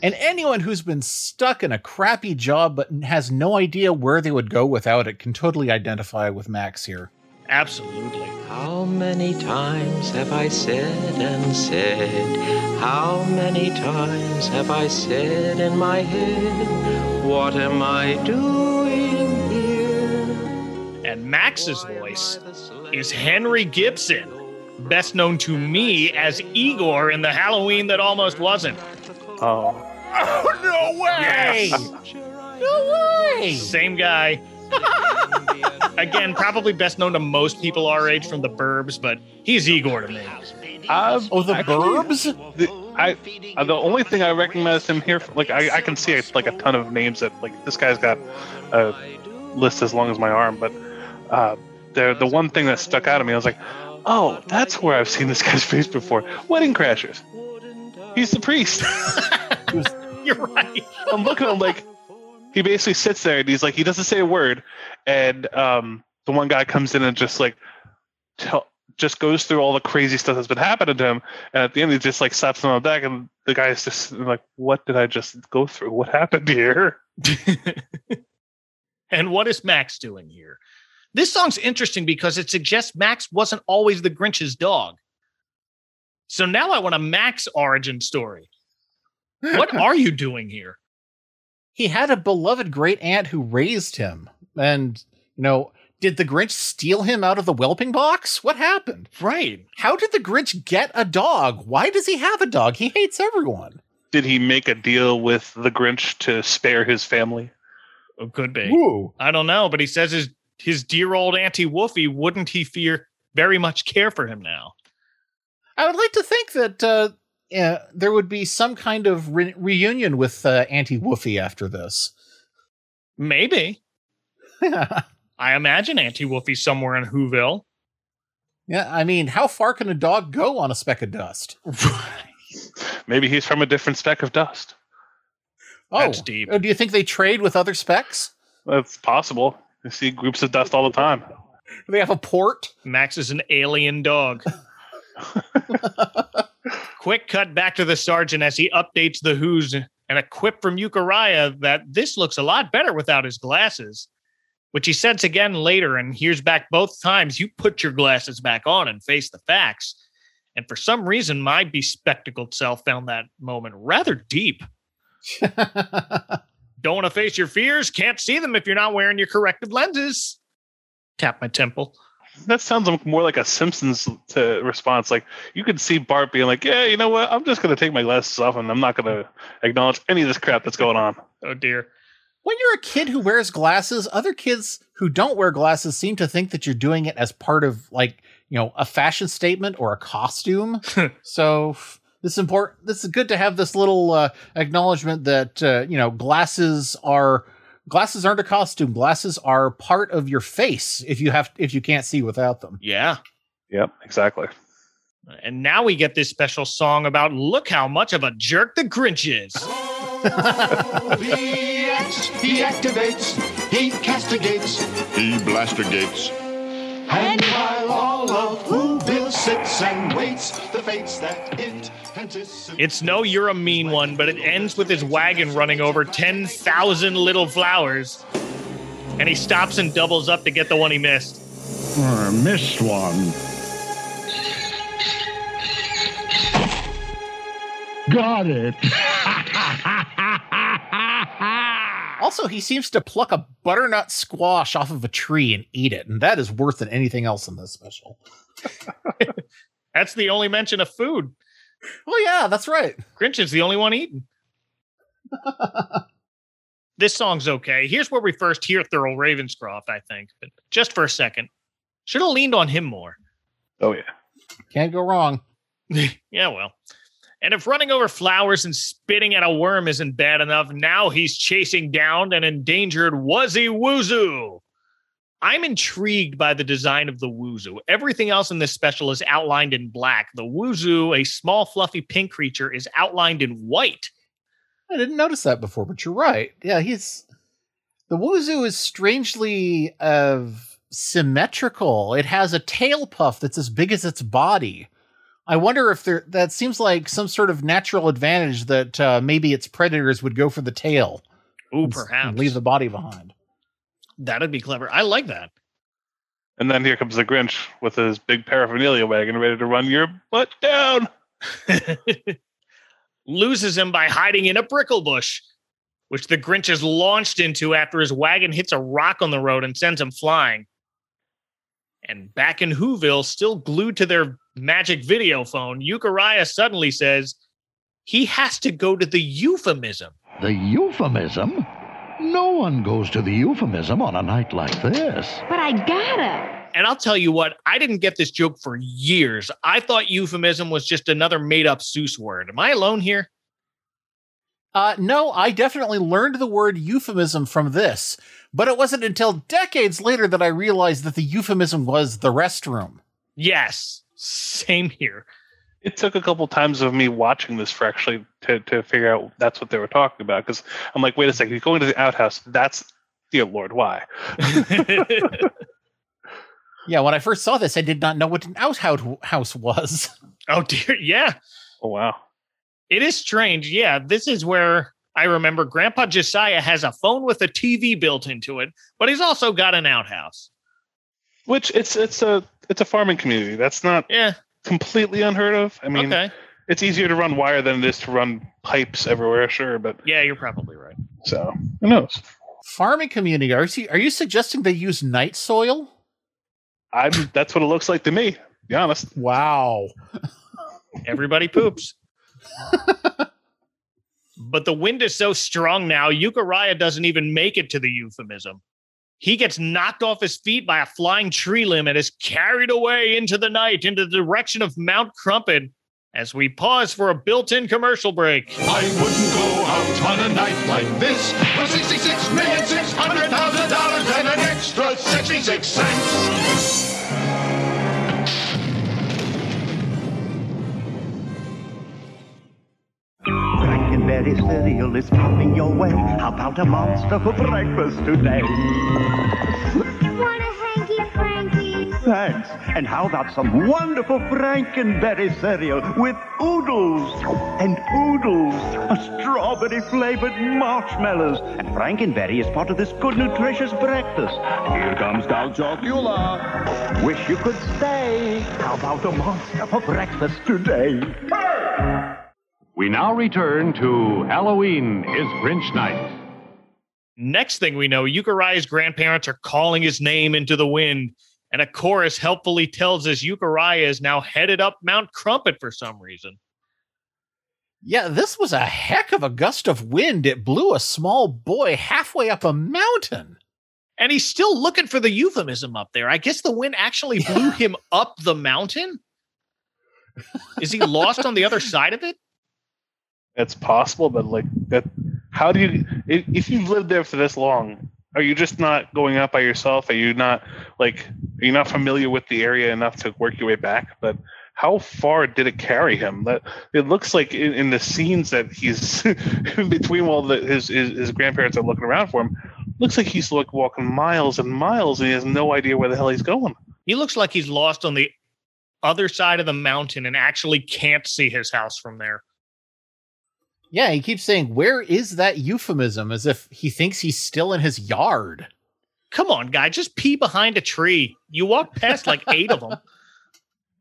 You know. And anyone who's been stuck in a crappy job but has no idea where they would go without it can totally identify with Max here. Absolutely. How many times have I said and said? How many times have I said in my head? What am I doing here? And Max's voice is Henry Gibson, best known to me as Igor in the Halloween that almost wasn't. Oh, Oh, no way! Yes. No way! Same guy. Again, probably best known to most people our age from the Burbs, but he's Igor to me. uh, Oh, the actually, Burbs? The, I uh, the only thing I recognize him here, for, like I, I can see it's like a ton of names that like this guy's got a list as long as my arm, but uh, the the one thing that stuck out at me, I was like, oh, that's where I've seen this guy's face before. Wedding Crashers. He's the priest. You're right. I'm looking at him like he basically sits there and he's like he doesn't say a word, and um, the one guy comes in and just like tell just goes through all the crazy stuff that's been happening to him, and at the end he just like slaps him on the back, and the guy is just like, "What did I just go through? What happened here?" and what is Max doing here? This song's interesting because it suggests Max wasn't always the Grinch's dog. So now I want a Max origin story. What are you doing here? He had a beloved great aunt who raised him. And, you know, did the Grinch steal him out of the whelping box? What happened? Right. How did the Grinch get a dog? Why does he have a dog? He hates everyone. Did he make a deal with the Grinch to spare his family? Oh, could be. Ooh. I don't know, but he says his his dear old Auntie Wolfie wouldn't he fear very much care for him now? I would like to think that uh, uh, there would be some kind of re- reunion with uh, Auntie Woofy after this. Maybe. yeah, I imagine Auntie Woofy's somewhere in Whoville. Yeah, I mean, how far can a dog go on a speck of dust? Maybe he's from a different speck of dust. Oh, That's deep. oh, do you think they trade with other specks? That's possible. You see groups of dust all the time. Do they have a port? Max is an alien dog. Quick cut back to the sergeant as he updates the Who's and a quip from Euchariah that this looks a lot better without his glasses, which he says again later and hears back both times. You put your glasses back on and face the facts. And for some reason, my bespectacled self found that moment rather deep. Don't want to face your fears? Can't see them if you're not wearing your corrective lenses. Tap my temple. That sounds more like a Simpsons to response. Like you could see Bart being like, "Yeah, you know what? I'm just going to take my glasses off and I'm not going to acknowledge any of this crap that's going on." Oh dear. when you're a kid who wears glasses, other kids who don't wear glasses seem to think that you're doing it as part of like, you know, a fashion statement or a costume. so this is important. This is good to have this little uh, acknowledgement that uh, you know glasses are glasses aren't a costume. Glasses are part of your face if you have if you can't see without them. Yeah. Yep, exactly. And now we get this special song about look how much of a jerk the Grinch is. He acts, he activates, he castigates, he blastergates. And while all of Whoville sits and waits the fates that it anticipates. It's no you're a mean one, but it ends with his wagon running over 10,000 little flowers. And he stops and doubles up to get the one he missed. Uh, missed one. Got it. Also, he seems to pluck a butternut squash off of a tree and eat it, and that is worse than anything else in this special. That's the only mention of food. Oh yeah, that's right. Grinch is the only one eating. this song's okay. Here's where we first hear Thurl Ravenscroft, I think, but just for a second. Should have leaned on him more. Oh yeah. Can't go wrong. yeah, well. And if running over flowers and spitting at a worm isn't bad enough, now he's chasing down an endangered Wuzzy Woozoo. I'm intrigued by the design of the Woozoo. Everything else in this special is outlined in black. The Woozoo, a small, fluffy pink creature, is outlined in white. I didn't notice that before, but you're right. Yeah, he's the Woozoo is strangely uh, symmetrical. It has a tail puff that's as big as its body. I wonder if there that seems like some sort of natural advantage that uh, maybe its predators would go for the tail Ooh, and s- and perhaps. leave the body behind. That'd be clever. I like that. And then here comes the Grinch with his big paraphernalia wagon ready to run your butt down. Loses him by hiding in a brickle bush, which the Grinch is launched into after his wagon hits a rock on the road and sends him flying. And back in Whoville, still glued to their magic video phone, Euchariah suddenly says he has to go to the euphemism. The euphemism? No one goes to the euphemism on a night like this. But I gotta. And I'll tell you what, I didn't get this joke for years. I thought euphemism was just another made up Seuss word. Am I alone here? Uh, no, I definitely learned the word euphemism from this, but it wasn't until decades later that I realized that the euphemism was the restroom. Yes, same here. It took a couple times of me watching this for actually to, to figure out that's what they were talking about. Because I'm like, wait a second, he's going to the outhouse. That's dear Lord, why? Yeah, when I first saw this, I did not know what an outhouse was. oh dear, yeah. Oh wow. It is strange. Yeah, this is where I remember Grandpa Josiah has a phone with a TV built into it, but he's also got an outhouse. Which it's it's a it's a farming community. That's not Yeah. Completely unheard of. I mean, okay. it's easier to run wire than it is to run pipes everywhere. Sure, but Yeah, you're probably right. so who knows? Farming community. Are you, are you suggesting they use night soil? I'm that's what it looks like to me. To be honest. Wow. Everybody poops. but the wind is so strong now, Euchariah doesn't even make it to the euphemism. He gets knocked off his feet by a flying tree limb and is carried away into the night into the direction of Mount Crumpit as we pause for a built in commercial break. I wouldn't go out on a night like this for sixty-six million six hundred thousand dollars and an extra sixty-six cents. Frankenberry cereal is coming your way. How about a monster for breakfast today? You want a hanky Frankie? Thanks. And how about some wonderful Frankenberry cereal with oodles and oodles of strawberry flavored marshmallows? And Frankenberry is part of this good nutritious breakfast. Here comes Dal Chocula. Wish you could stay. How about a monster for breakfast today? We now return to Halloween is Grinch Night. Next thing we know, Euchariah's grandparents are calling his name into the wind, and a chorus helpfully tells us Euchariah is now headed up Mount Crumpit for some reason. Yeah, this was a heck of a gust of wind. It blew a small boy halfway up a mountain. And he's still looking for the euphemism up there. I guess the wind actually blew him up the mountain. Is he lost on the other side of it? It's possible, but like that. How do you? If, if you've lived there for this long, are you just not going up by yourself? Are you not like? Are you not familiar with the area enough to work your way back? But how far did it carry him? That it looks like in, in the scenes that he's in between while the, his, his his grandparents are looking around for him. Looks like he's like walking miles and miles, and he has no idea where the hell he's going. He looks like he's lost on the other side of the mountain and actually can't see his house from there. Yeah, he keeps saying, Where is that euphemism? as if he thinks he's still in his yard. Come on, guy, just pee behind a tree. You walk past like eight of them.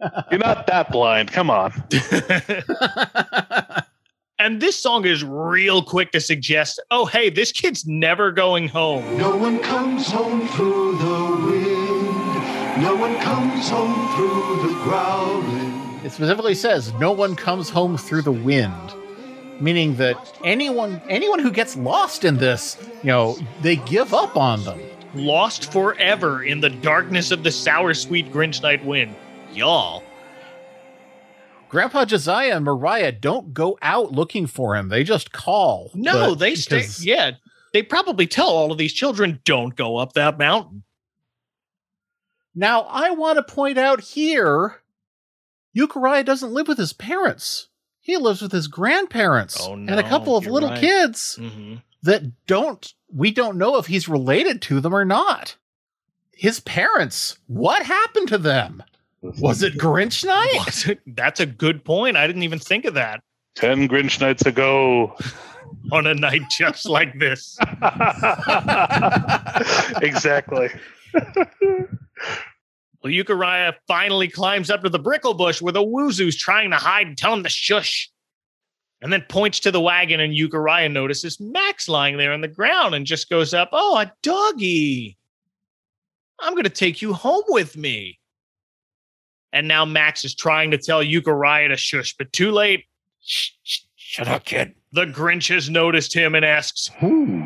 You're not that blind. Come on. and this song is real quick to suggest, oh, hey, this kid's never going home. No one comes home through the wind. No one comes home through the growling. It specifically says, No one comes home through the wind. Meaning that anyone anyone who gets lost in this, you know, they give up on them. Lost forever in the darkness of the sour sweet Grinch night wind. Y'all. Grandpa Josiah and Mariah don't go out looking for him. They just call. No, they stay. Yeah, they probably tell all of these children, don't go up that mountain. Now, I want to point out here Euchariah doesn't live with his parents. He lives with his grandparents Oh, and a couple of you're little right. kids Mm-hmm. that don't, we don't know if he's related to them or not. His parents, what happened to them? Was it Grinch night? That's a good point. I didn't even think of that Ten Grinch nights ago. on a night just like this. exactly. Well, Euchariah finally climbs up to the brickle bush where the Woozoo's trying to hide and tell him to shush. And then points to the wagon, and Euchariah notices Max lying there on the ground and just goes up, Oh, a doggy. I'm going to take you home with me. And now Max is trying to tell Euchariah to shush, but too late. Shh, shh, shut up, kid. The Grinch has noticed him and asks, Who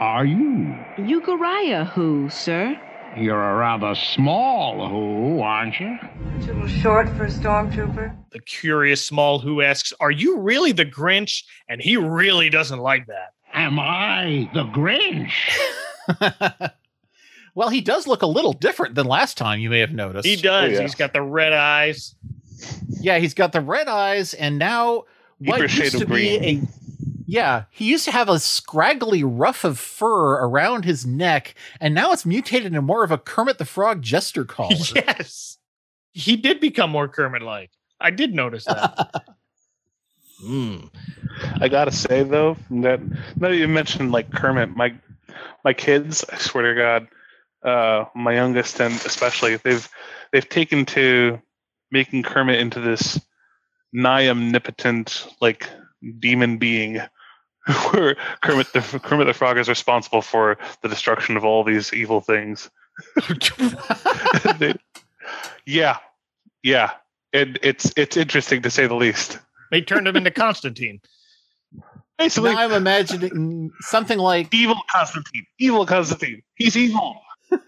are you? Euchariah who, sir? You're a rather small who, aren't you? Too short for a stormtrooper. The curious small who asks, Are you really the Grinch? And he really doesn't like that. Am I the Grinch? well, he does look a little different than last time, you may have noticed. He does. Oh, yeah. He's got the red eyes. Yeah, he's got the red eyes, and now what Deeper used to of be a yeah, he used to have a scraggly ruff of fur around his neck, and now it's mutated into more of a Kermit the Frog jester collar. Yes. He did become more Kermit like. I did notice that. mm. I gotta say though that now that you mentioned like Kermit, my my kids, I swear to God, uh, my youngest and especially they've they've taken to making Kermit into this nigh omnipotent like demon being where Kermit the Kermit the Frog is responsible for the destruction of all these evil things. They- yeah, yeah, and it's it's interesting to say the least. They turned him into Constantine. Basically, Now I'm imagining something like evil Constantine, evil Constantine. He's evil.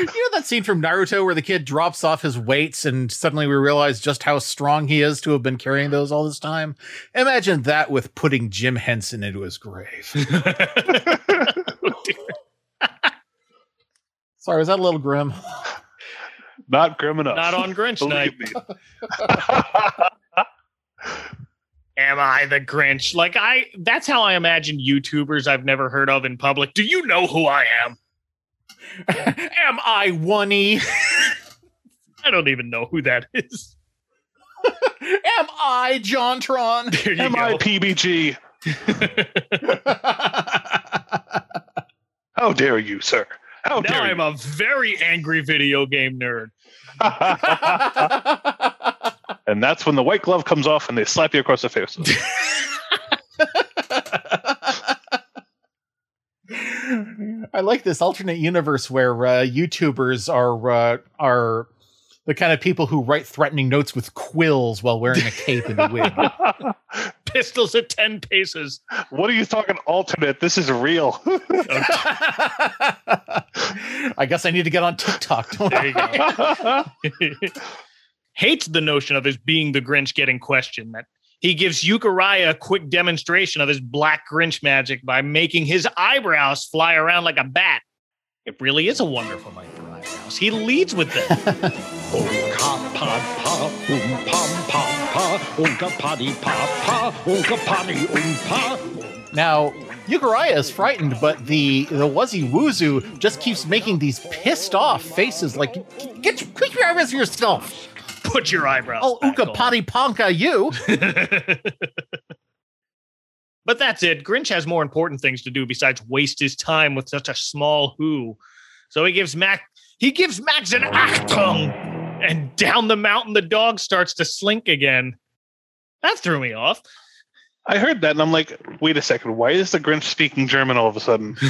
you know that scene from Naruto where the kid drops off his weights and suddenly we realize just how strong he is to have been carrying those all this time. Imagine that with putting Jim Henson into his grave. Sorry, was that a little grim? Not grim enough. Not on Grinch Believe night. Am I the Grinch? Like I that's how I imagine YouTubers I've never heard of in public. Do you know who I am? Am I one E? I don't even know who that is. Am I JonTron? There you Am I. PBG? How dare you, sir? How now dare I'm a very angry video game nerd. and that's when the white glove comes off and they slap you across the face. I like this alternate universe where uh, YouTubers are uh, are the kind of people who write threatening notes with quills while wearing a cape and a wig. Pistols at 10 paces. what are you talking alternate? This is real. I guess I need to get on TikTok. Don't There you I? go. Hates the notion of his being the Grinch getting questioned. That he gives Euchariah a quick demonstration of his black Grinch magic by making his eyebrows fly around like a bat. It really is a wonderful night for eyebrows. He leads with them. Now, Euchariah is frightened, but the the Wuzzy Woozoo just keeps making these pissed off faces like, get get your eyebrows yourself. Put your eyebrows. Oh, back Uka on. Potty Ponka, you. but that's it. Grinch has more important things to do besides waste his time with such a small who. So he gives Mac he gives Max an Achtung, and down the mountain the dog starts to slink again. That threw me off. I heard that and I'm like, wait a second, why is the Grinch speaking German all of a sudden?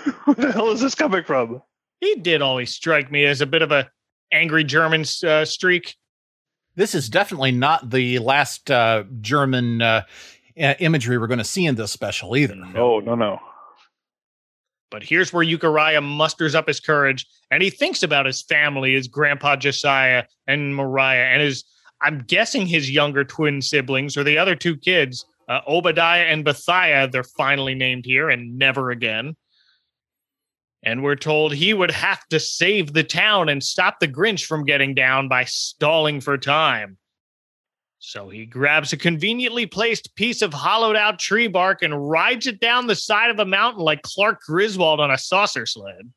Where the hell is this coming from? He did always strike me as a bit of a angry German uh, streak. This is definitely not the last uh, German uh, uh, imagery we're going to see in this special either. Oh, no, no. But here's where Euchariah musters up his courage and he thinks about his family, his grandpa Josiah and Mariah, and his, I'm guessing his younger twin siblings or the other two kids, uh, Obadiah and Bethiah. They're finally named here and never again. And we're told he would have to save the town and stop the Grinch from getting down by stalling for time. So he grabs a conveniently placed piece of hollowed out tree bark and rides it down the side of a mountain like Clark Griswold on a saucer sled.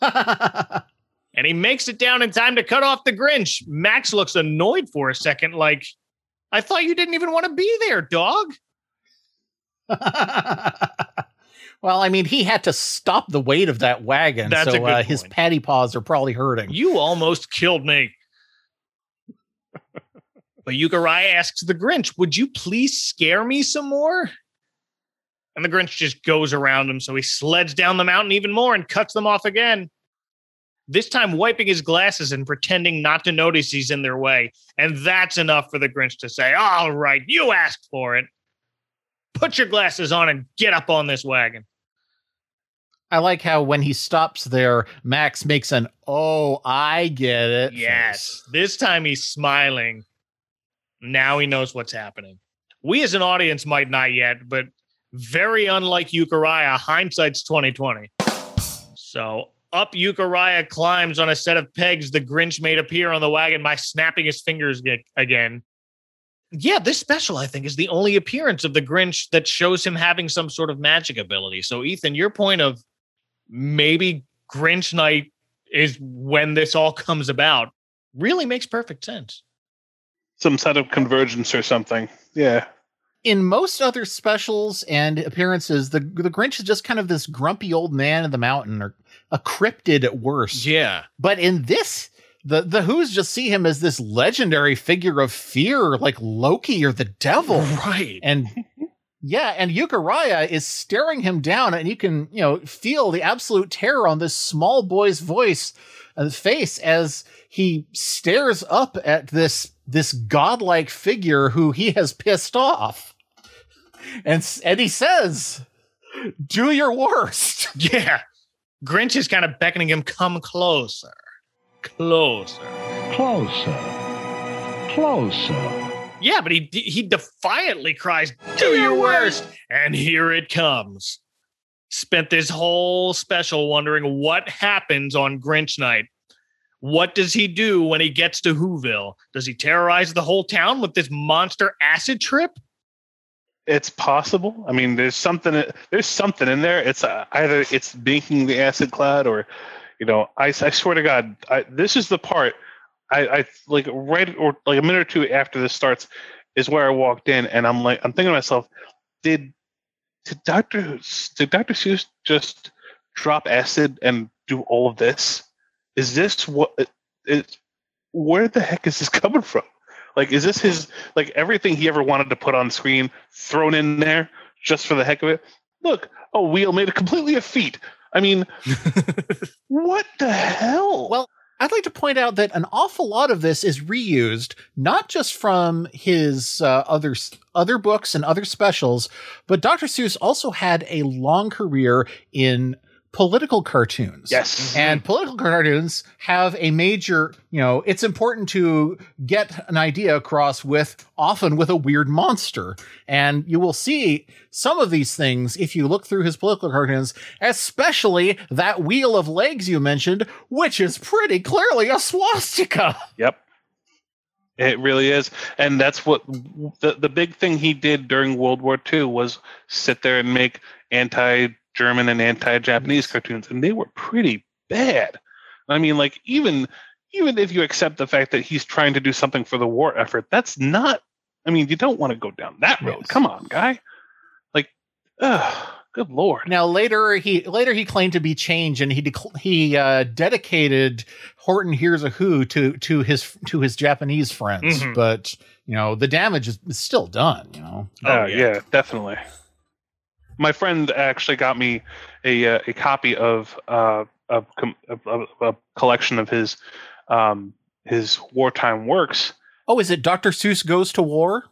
and he makes it down in time to cut off the Grinch. Max looks annoyed for a second, like, I thought you didn't even want to be there, dog. well, I mean, he had to stop the weight of that wagon, That's so uh, his patty paws are probably hurting. You almost killed me. but Euchariah asks the Grinch, Would you please scare me some more? And the Grinch just goes around him, so he sleds down the mountain even more and cuts them off again. This time, wiping his glasses and pretending not to notice he's in their way. And that's enough for the Grinch to say, All right, you asked for it. Put your glasses on and get up on this wagon. I like how when he stops there, Max makes an "Oh, I get it." Yes. This time he's smiling. Now he knows what's happening. We as an audience might not yet, but very unlike Euchariah, hindsight's 2020. So up Euchariah climbs on a set of pegs the Grinch made appear on the wagon by snapping his fingers again. Yeah, this special, I think, is the only appearance of the Grinch that shows him having some sort of magic ability. So, Ethan, your point of maybe Grinch night is when this all comes about really makes perfect sense. Some sort of convergence or something. Yeah. in most other specials and appearances, the the Grinch is just kind of this grumpy old man in the mountain, or a cryptid at worst. Yeah. But in this, the the Who's just see him as this legendary figure of fear, like Loki or the devil, Right. and yeah, and Euchariah is staring him down, and you can you know feel the absolute terror on this small boy's voice and face as he stares up at this this godlike figure who he has pissed off, and s- and he says, "Do your worst." Yeah. Grinch is kind of beckoning him, come closer. Closer. Closer. Closer. Yeah, but he he defiantly cries, "Do your worst!" And here it comes. Spent this whole special wondering what happens on Grinch night. What does he do when he gets to Whoville? Does he terrorize the whole town with this monster acid trip? It's possible. I mean, there's something. There's something in there. It's uh, either it's making the acid cloud, or you know, I, I swear to God, I, this is the part. I, I like right or like a minute or two after this starts is where I walked in, and I'm like, I'm thinking to myself, did did Doctor did Doctor Seuss just drop acid and do all of this? Is this what? Is, where the heck is this coming from? Like, is this his like everything he ever wanted to put on screen thrown in there just for the heck of it? Look, a wheel made it completely a feat. I mean, what the hell? Well, I'd like to point out that an awful lot of this is reused, not just from his uh, other other books and other specials, but Dr. Seuss also had a long career in political cartoons. Yes. Mm-hmm. And political cartoons have a major, you know, it's important to get an idea across with often with a weird monster. And you will see some of these things if you look through his political cartoons, especially that wheel of legs you mentioned, which is pretty clearly a swastika. Yep. It really is. And that's what the, the big thing he did during World War II was sit there and make anti German and anti Japanese cartoons. And they were pretty bad. I mean, like, even even if you accept the fact that he's trying to do something for the war effort, that's not I mean, you don't want to go down that road. Come on, guy. Like, ugh, good lord. Now later he later he claimed to be changed and he dec- he uh, dedicated Horton Hears a Who to to his to his Japanese friends, Mhm. but you know the damage is, is still done. You know. Oh, yeah. definitely. My friend actually got me a uh, a copy of uh a, com- of- of a collection of his um his wartime works. Oh, is it Dr. Seuss Goes to War?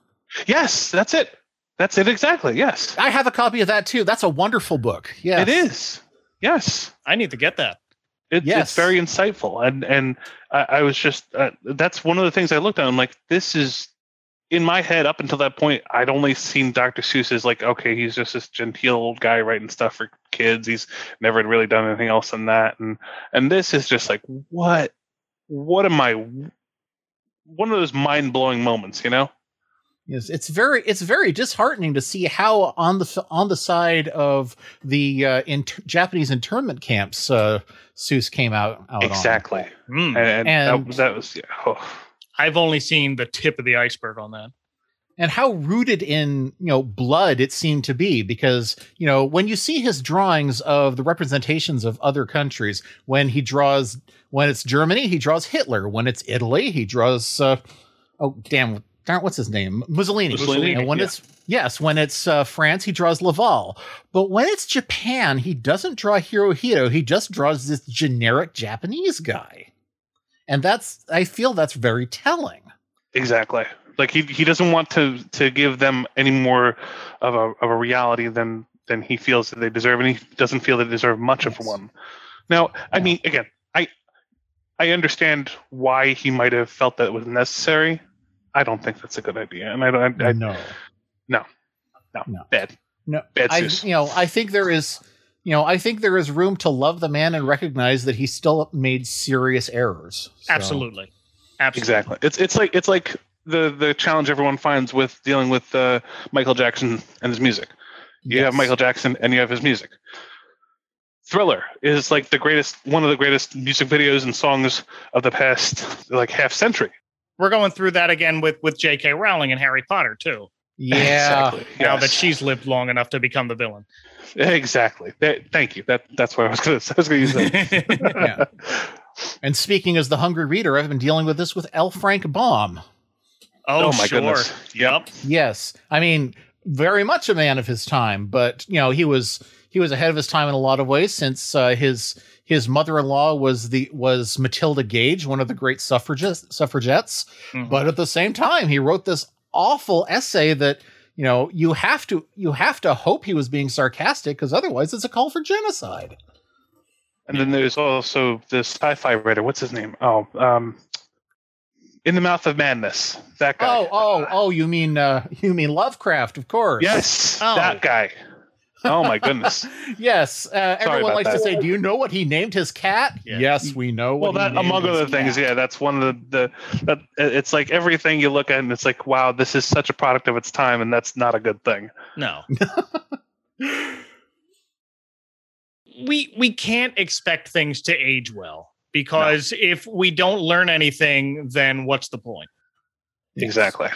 Yes, that's it. That's it exactly. Yes. I have a copy of that too. That's a wonderful book. Yeah. It is. Yes. I need to get that. It, Yes. It's very insightful, and and I, I was just uh, that's one of the things I looked at. I'm like, this is in my head up until that point. I'd only seen Dr. Seuss as like, okay, he's just this genteel old guy writing stuff for kids. He's never really done anything else than that, and and this is just like, what, what am I? One of those mind blowing moments, you know? Yes, it's very it's very disheartening to see how on the on the side of the uh, inter- Japanese internment camps uh, Seuss came out, out on. Exactly. Hmm. And, And- that, that was yeah, oh. I've only seen the tip of the iceberg on that. and how rooted in you know blood it seemed to be because you know when you see his drawings of the representations of other countries when he draws when it's germany he draws hitler. When it's italy he draws uh, oh damn darn what's his name? Mussolini, Mussolini, and when yeah. it's yes when it's uh, france he draws laval. But when it's japan he doesn't draw hirohito. He just draws this generic japanese guy and that's i feel that's very telling Exactly. Like he he doesn't want to to give them any more of a of a reality than than he feels that they deserve, and he doesn't feel they deserve much of one. Now, I mean, again, I I understand why he might have felt that it was necessary. I don't think that's a good idea, and I don't. I, I, no no, no, bad. No, Bad I, you know, I think there is, you know, I think there is room to love the man and recognize that he still made serious errors. So- Absolutely. Absolutely. Exactly. It's it's like it's like the the challenge everyone finds with dealing with uh, Michael Jackson and his music. You have Michael Jackson and you have his music. Thriller is like the greatest, one of the greatest music videos and songs of the past like half century. We're going through that again with with J.K. Rowling and Harry Potter too. Yeah. Exactly, Now yes. that she's lived long enough to become the villain. Exactly. Thank you. That that's what I was going to. I was going to use that. yeah. And speaking as the hungry reader, I've been dealing with this with L. Frank Baum. Oh, Oh, my sure. goodness. Yep. Yes, I mean very much a man of his time, but you know he was he was ahead of his time in a lot of ways since uh, his his mother-in-law was the was Matilda Gage, one of the great suffragettes suffragettes. Mhm. But at the same time, he wrote this awful essay that you know you have to you have to hope he was being sarcastic because otherwise it's a call for genocide. And then there's also the sci-fi writer. What's his name? Oh, um, in the mouth of madness. That guy. Oh, oh, oh! You mean uh, you mean Lovecraft, of course. yes, Oh. that guy. Oh my goodness. Yes, uh, everyone about likes to say, "Do you know what he named his cat?" Yeah. Yes, we know. well, what he that named among his other things, cat. yeah, that's one of the the that it's like everything you look at and it's like, wow, this is such a product of its time, and that's not a good thing. No. we we can't expect things to age well because if we don't learn anything, then what's the point? Exactly.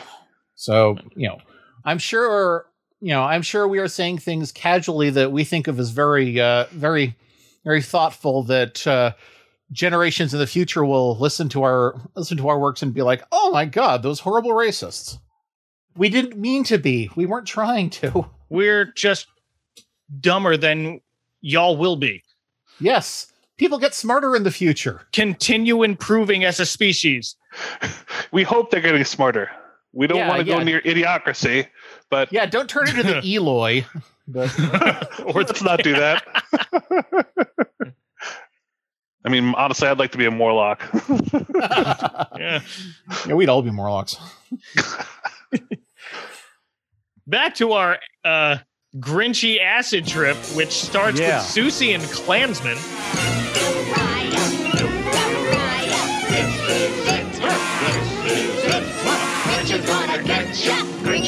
So you know, I'm sure you know, I'm sure we are saying things casually that we think of as very, uh, very, very thoughtful. That uh, generations in the future will listen to our listen to our works and be like, "Oh my god, those horrible racists." We didn't mean to be. We weren't trying to. We're just dumber than y'all will be. Yes, people get smarter in the future. Continue improving as a species. We hope they're getting smarter. We don't Yeah, want to go near idiocracy, but Yeah, don't turn into the Eloi. But or let's not do that. I mean, honestly, I'd like to be a Morlock. Yeah. yeah, we'd all be Morlocks. Back to our uh, Grinchy acid trip, which starts Yeah. with Susie and Klansman.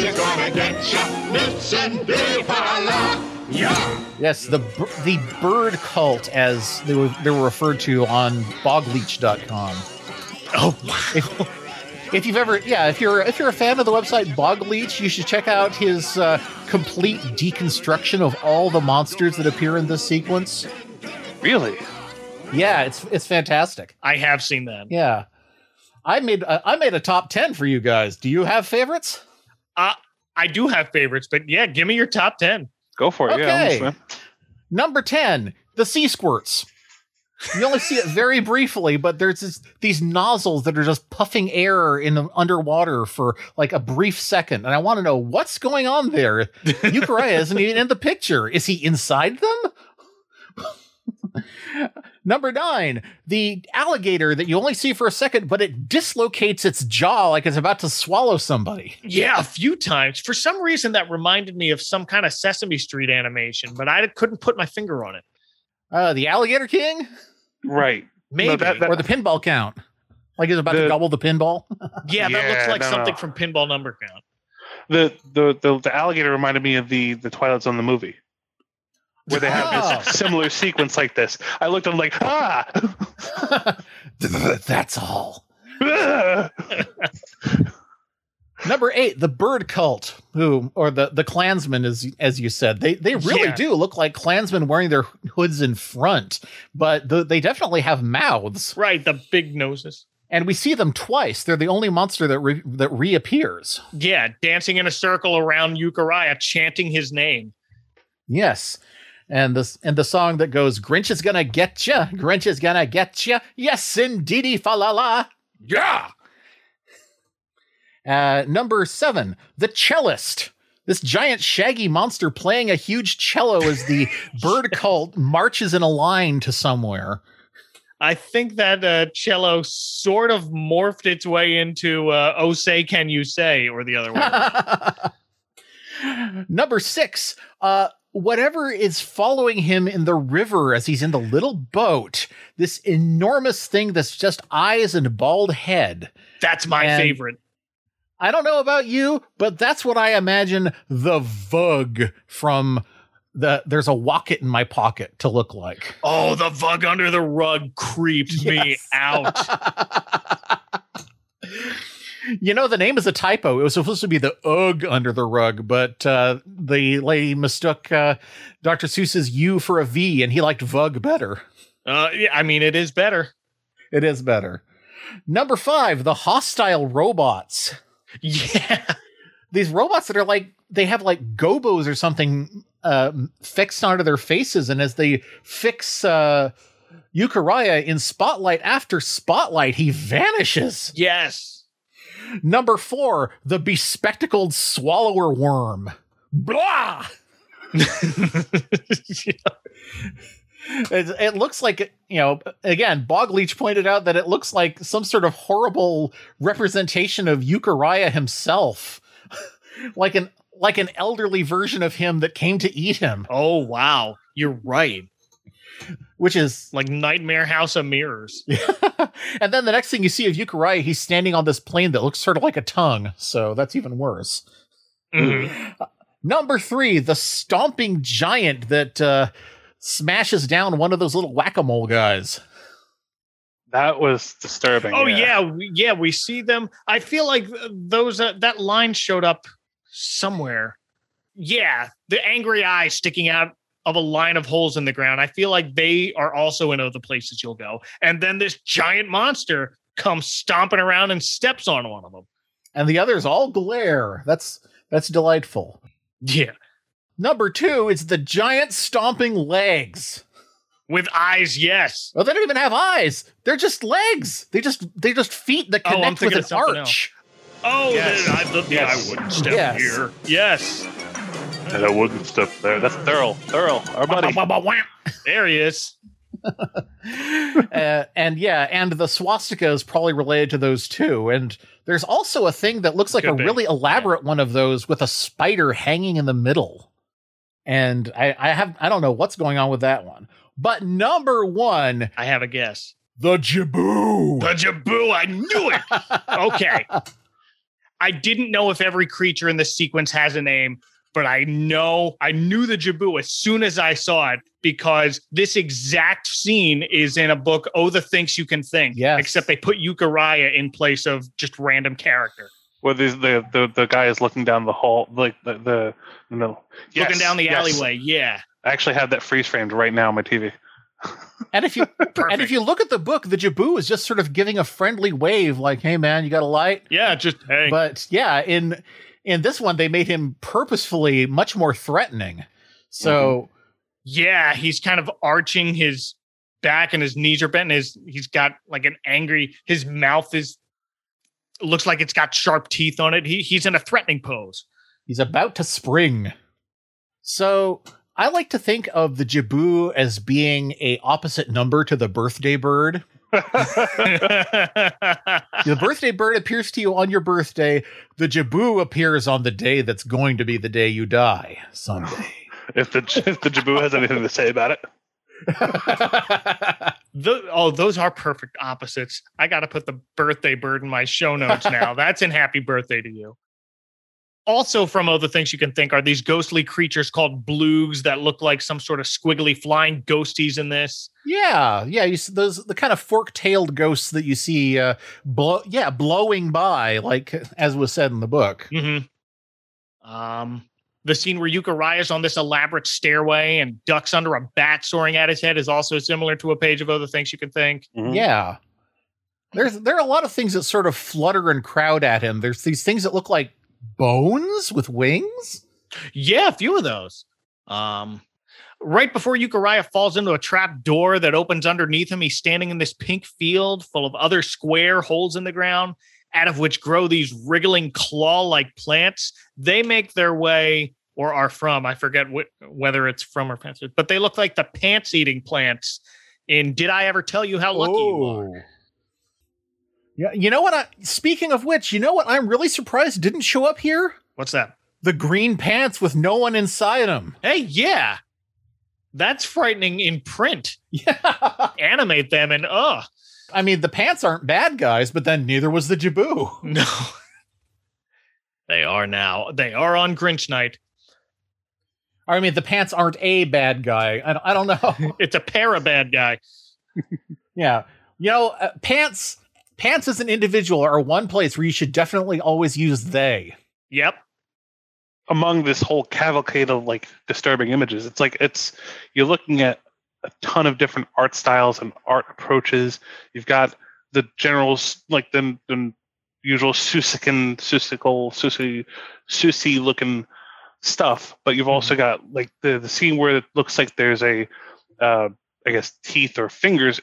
Is gonna get ya. Mitts and Biffala. Yeah. Yes, the the bird cult, as they were they were referred to on bogleech.com. Oh, If, if you've ever, yeah, if you're if you're a fan of the website Bogleech, you should check out his uh, complete deconstruction of all the monsters that appear in this sequence. really? Yeah, it's it's fantastic. I have seen that. Yeah, I made uh, I made a top ten for you guys. Do you have favorites? Uh, I do have favorites, but yeah, give me your top 10. Go for it. Okay. listening. Number 10, the sea squirts. You only see it very briefly, but there's this, these nozzles that are just puffing air in the underwater for like a brief second. And I want to know what's going on there. Euchariah isn't even in the picture. Is he inside them? Number nine, the alligator that you only see for a second, but it dislocates its jaw like it's about to swallow somebody. Yeah, a few times. For some reason, that reminded me of some kind of Sesame Street animation, but I couldn't put my finger on it. Uh, the alligator king Right. Maybe. No, that- that- or the pinball count. Like it's about to The- gobble the pinball. yeah, that looks like no, something no. from Pinball Number Count. the, the the the alligator reminded me of the the Twilight Zone the movie, where they have Oh. this similar sequence like this. I looked at him like, ah, That's all. Number eight, the bird cult, who or the the Klansmen, as as you said, they they really Yeah. do look like Klansmen wearing their hoods in front, but the, they definitely have mouths, Right, the big noses. and we see them twice. They're the only monster that re, that reappears. Yeah, dancing in a circle around Euchariah, chanting his name. Yes. And this and the song that goes, Grinch is gonna get ya, Grinch is gonna get ya, yes indeedy fa la la. Yeah. Uh, number seven, the cellist. This giant shaggy monster playing a huge cello as the bird cult marches in a line to somewhere. I think that uh, cello sort of morphed its way into uh, "Oh Say Can You Say" or the other way. Number six, uh, whatever is following him in the river as he's in the little boat. This enormous thing that's just eyes and bald head. That's my And- favorite. I don't know about you, but that's what I imagine the Vug from the There's a Wocket in My Pocket to look like. Oh, the Vug under the rug creeped me out. You know, the name is a typo. It was supposed to be the Ugg under the rug, but uh, the lady mistook uh, Dr. Seuss's U for a V, and he liked Vug better. Uh, yeah, I mean, it is better. It is better. Number five, the hostile robots. Yeah. These robots that are like, they have like gobos or something uh, fixed onto their faces, and as they fix uh, Euchariah in spotlight after spotlight, he vanishes. Yes. Number four, the bespectacled swallower worm. Blah! It, it looks like you know. Again, Bogleach pointed out that it looks like some sort of horrible representation of Euchariah himself, like an like an elderly version of him that came to eat him. Oh wow, you're right. Which is like Nightmare House of Mirrors. and then the next thing you see of Euchariah, he's standing on this plane that looks sort of like a tongue. So that's even worse. Mhm. Number three, the stomping giant that uh, smashes down one of those little whack a mole guys. That was disturbing. Oh yeah, we, yeah, we see them. I feel like those uh, that line showed up somewhere. Yeah, the angry eye sticking out of a line of holes in the ground. I feel like they are also in other places you'll go. And then this giant monster comes stomping around and steps on one of them. and the others all glare. That's that's delightful. Yeah, Number two is the giant stomping legs. with eyes. Yes. Oh, they don't even have eyes. They're just legs. They just they just feet that Oh, I'm connect thinking with of an something arch. Oh, Yes. then I, the, yeah, I wouldn't step Yes. here. Yes. And wooden wouldn't there. That's Thurl. Thurl, our buddy. There he is. uh, and yeah, and the swastika is probably related to those too. And there's also a thing that looks like Could a be. really elaborate one of those with a spider hanging in the middle. And I, I have I don't know what's going on with that one. But number one, I have a guess. the Jaboo. The Jaboo. I knew it. okay. I didn't know if every creature in the sequence has a name, but I know I knew the Jaboo as soon as I saw it because this exact scene is in a book, Oh, the Things You Can Think. Yes. Except they put Euchariah in place of just random character. Well, these the, the the guy is looking down the hall, like the the no, Looking down the yes. alleyway. Yeah. I actually have that freeze framed right now on my TV. And if you and if you look at the book, the Jaboo is just sort of giving a friendly wave, like, "Hey, man, you got a light." Yeah, just hey. But yeah, in in this one, they made him purposefully much more threatening. So mm-hmm. Yeah, he's kind of arching his back and his knees are bent. And his he's got like an angry. His mouth is looks like it's got sharp teeth on it. He he's in a threatening pose. he's about to spring. So I like to think of the Jaboo as being a opposite number to the birthday bird. The birthday bird appears to you on your birthday. The Jaboo appears on the day that's going to be the day you die someday. If the if the Jaboo has anything to say about it, Tho- oh, those are perfect opposites. I got to put the birthday bird in my show notes now. That's in happy birthday to you. Also, from other things you can think are these ghostly creatures called blues that look like some sort of squiggly flying ghosties in this. yeah, yeah. You see those the kind of fork-tailed ghosts that you see, uh, blow, yeah, blowing by, like as was said in the book. Mm-hmm. Um, the scene where Euchariah is on this elaborate stairway and ducks under a bat soaring at his head is also similar to a page of other things you can think. Yeah. There's there are a lot of things that sort of flutter and crowd at him. There's these things that look like bones with wings. Yeah, a few of those. Um, right before Euchariah falls into a trap door that opens underneath him, he's standing in this pink field full of other square holes in the ground, out of which grow these wriggling claw-like plants. They make their way or are from, I forget wh- whether it's from or pants, but they look like the pants-eating plants. In Did I Ever Tell You How Lucky You Are? Yeah, you know what? I, speaking of which, you know what? I'm really surprised didn't show up here. What's that? The green pants with no one inside them. Hey, yeah. That's frightening in print. Yeah. Animate them and uh I mean, the pants aren't bad guys, but then neither was the Jaboo. no. They are now. They are on Grinch night. I mean, the pants aren't a bad guy. I don't, I don't know. It's a pair of bad guy. yeah. You know, uh, pants pants as an individual are one place where you should definitely always use they. Yep. among this whole cavalcade of like disturbing images it's like it's you're looking at a ton of different art styles and art approaches you've got the general like the, the usual Susican, Seussical, Susi, Susi looking stuff, but you've also got like the, the scene where it looks like there's a, uh, I guess, teeth or fingers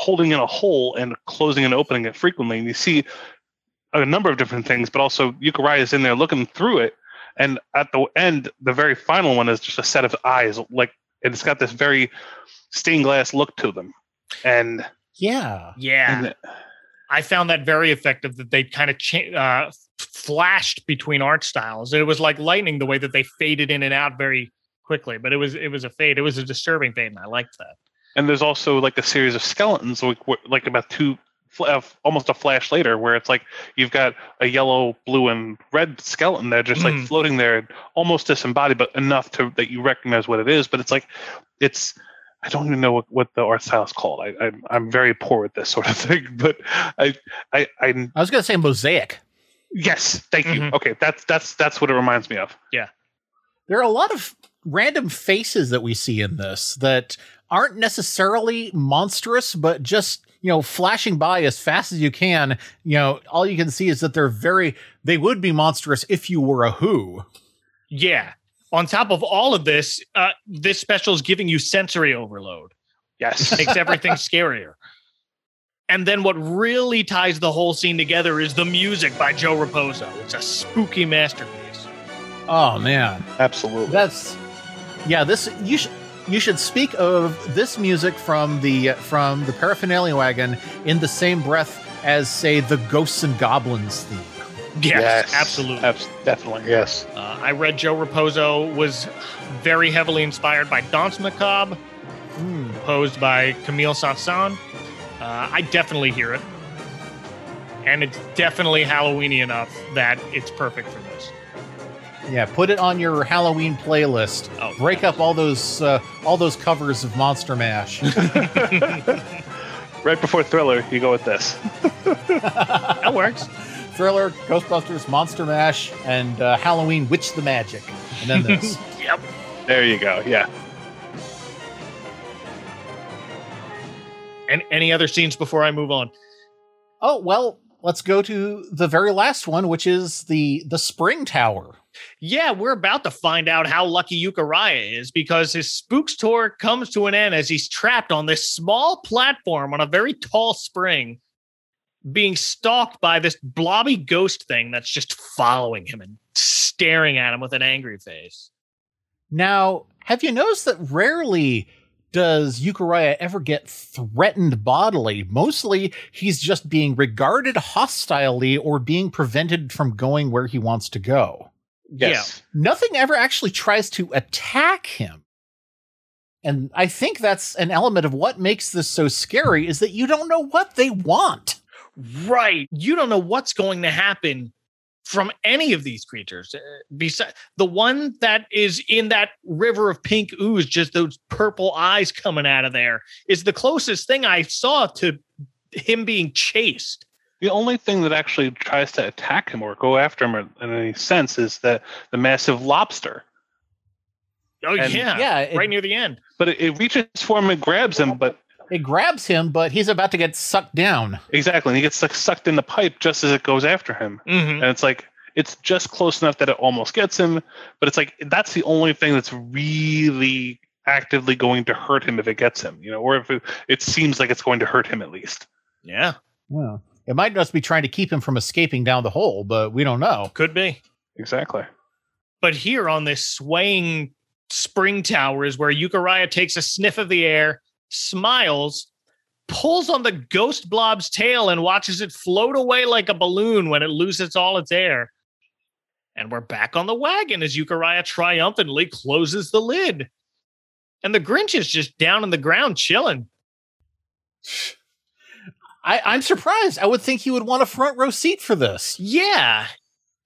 holding in a hole and closing and opening it frequently. And you see a number of different things, but also Euchariah is in there looking through it. And at the end, the very final one is just a set of eyes, like, and it's got this very stained glass look to them. And Yeah. Yeah. and I found that very effective that they kind of cha- uh, flashed between art styles. It was like lightning the way that they faded in and out very quickly, but it was it was a fade. It was a disturbing fade, and I liked that. And there's also like a series of skeletons like, like about two uh, almost a flash later where it's like you've got a yellow blue and red skeleton that just like Mm. floating there almost disembodied but enough to that you recognize what it is but it's like it's i don't even know what, what the art style is called I, I i'm very poor at this sort of thing but i i i I was going to say mosaic. yes thank you Mhm. okay that's that's that's what it reminds me of Yeah, There are a lot of random faces that we see in this that aren't necessarily monstrous, but just, you know, flashing by as fast as you can. You know, all you can see is that they're very, they would be monstrous if you were a who. Yeah. On top of all of this, uh, this special is giving you sensory overload. yes makes everything scarier. And then what really ties the whole scene together is the music by Joe Raposo. It's a spooky masterpiece. Oh, man. absolutely That's, yeah, this, you should. You should speak of this music from the from the paraphernalia wagon in the same breath as, say, the Ghosts and Goblins theme. Yes, absolutely. abs- definitely yes Uh, I read Joe Raposo was very heavily inspired by Danse Macabre, posed by Camille Saint-Saëns. Uh, I definitely hear it. And it's definitely Halloweeny enough that it's perfect for this. Yeah, put it on your Halloween playlist. Oh, Break up all those uh, all those covers of Monster Mash. right before thriller you go with this That works. Thriller, Ghostbusters, Monster Mash, and uh, Halloween Witch the Magic. And then this. Yep. there you go yeah And any other scenes before I move on? oh well, let's go to the very last one, which is the the Spring Tower. Yeah, we're about to find out how lucky Euchariah is because his Spooks tour comes to an end as he's trapped on this small platform on a very tall spring, being stalked by this blobby ghost thing that's just following him and staring at him with an angry face. Now, have you noticed that rarely does Euchariah ever get threatened bodily? Mostly, he's just being regarded hostilely or being prevented from going where he wants to go. Yes nothing ever actually tries to attack him. And I think that's an element of what makes this so scary is that you don't know what they want. Right. You don't know what's going to happen from any of these creatures. Uh, Besides the one that is in that river of pink ooze, just those purple eyes coming out of there, is the closest thing I saw to him being chased. The only thing that actually tries to attack him or go after him in- in any sense is the the massive lobster. Oh And- yeah, Yeah, it- right near the end. But it, it reaches for him and grabs him, but It grabs him, but he's about to get sucked down. exactly, and he gets like sucked in the pipe just as it goes after him. Mhm. And it's like it's just close enough that it almost gets him, but it's like that's the only thing that's really actively going to hurt him if it gets him, you know, or if it, it seems like it's going to hurt him at least. Yeah, Yeah. It might just be trying to keep him from escaping down the hole, but we don't know. could be. Exactly. But here on this swaying spring tower is where Euchariah takes a sniff of the air, smiles, pulls on the ghost blob's tail, and watches it float away like a balloon when it loses all its air. And we're back on the wagon as Euchariah triumphantly closes the lid. And the Grinch is just down on the ground chilling. I, I'm surprised. I would think he would want a front row seat for this. Yeah.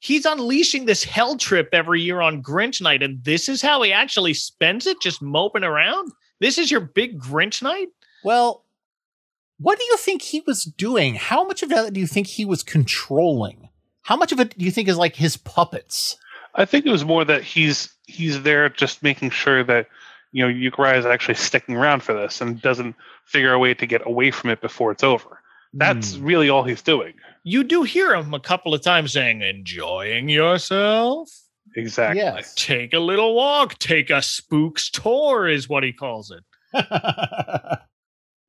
He's unleashing this hell trip every year on Grinch night, and this is how he actually spends it, just moping around. This is your big Grinch night? Well, What do you think he was doing? How much of that do you think he was controlling? How much of it do you think is like his puppets? I think it was more that he's he's there just making sure that you know Euchariah is actually sticking around for this and doesn't figure a way to get away from it before it's over. That's hmm. really all he's doing. You do hear him a couple of times saying, enjoying yourself? Exactly. Yes. Take a little walk, take a spook's tour, is what he calls it.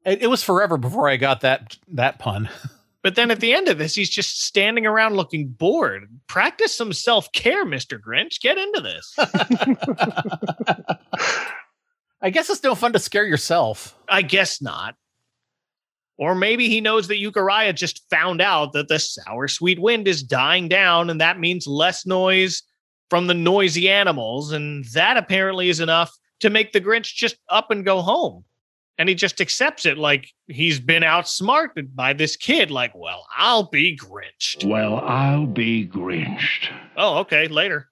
It, it was forever before I got that that pun. But then at the end of this, he's just standing around looking bored. Practice some self care, Mr. Grinch. Get into this. I guess it's no fun to scare yourself. I guess not. Or maybe he knows that Euchariah just found out that the sour sweet wind is dying down, and that means less noise from the noisy animals. And that apparently is enough to make the Grinch just up and go home. And he just accepts it like he's been outsmarted by this kid. Like, well, I'll be Grinched. Well, I'll be Grinched. Oh, okay, later.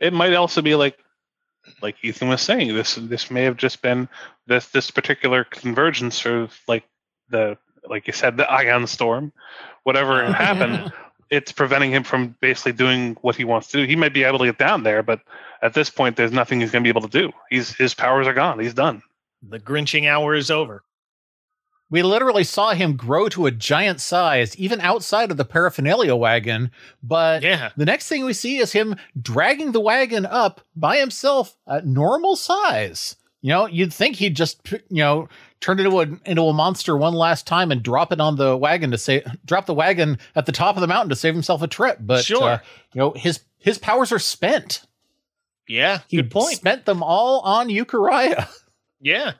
It might also be like like Ethan was saying, this this may have just been this this particular convergence of like the like you said, the ion storm, whatever oh, happened, it's preventing him from basically doing what he wants to do. He might be able to get down there, but at this point there's nothing he's gonna be able to do. He's his powers are gone. He's done. The Grinching hour is over. We literally saw him grow to a giant size, even outside of the paraphernalia wagon. But Yeah. the next thing we see is him dragging the wagon up by himself at normal size. You know, you'd think he'd just, you know, turn it into a, into a monster one last time and drop it on the wagon to say, drop the wagon at the top of the mountain to save himself a trip. But, Sure. uh, you know, his, his powers are spent. Yeah, He good point. spent them all on Euchariah. Yeah.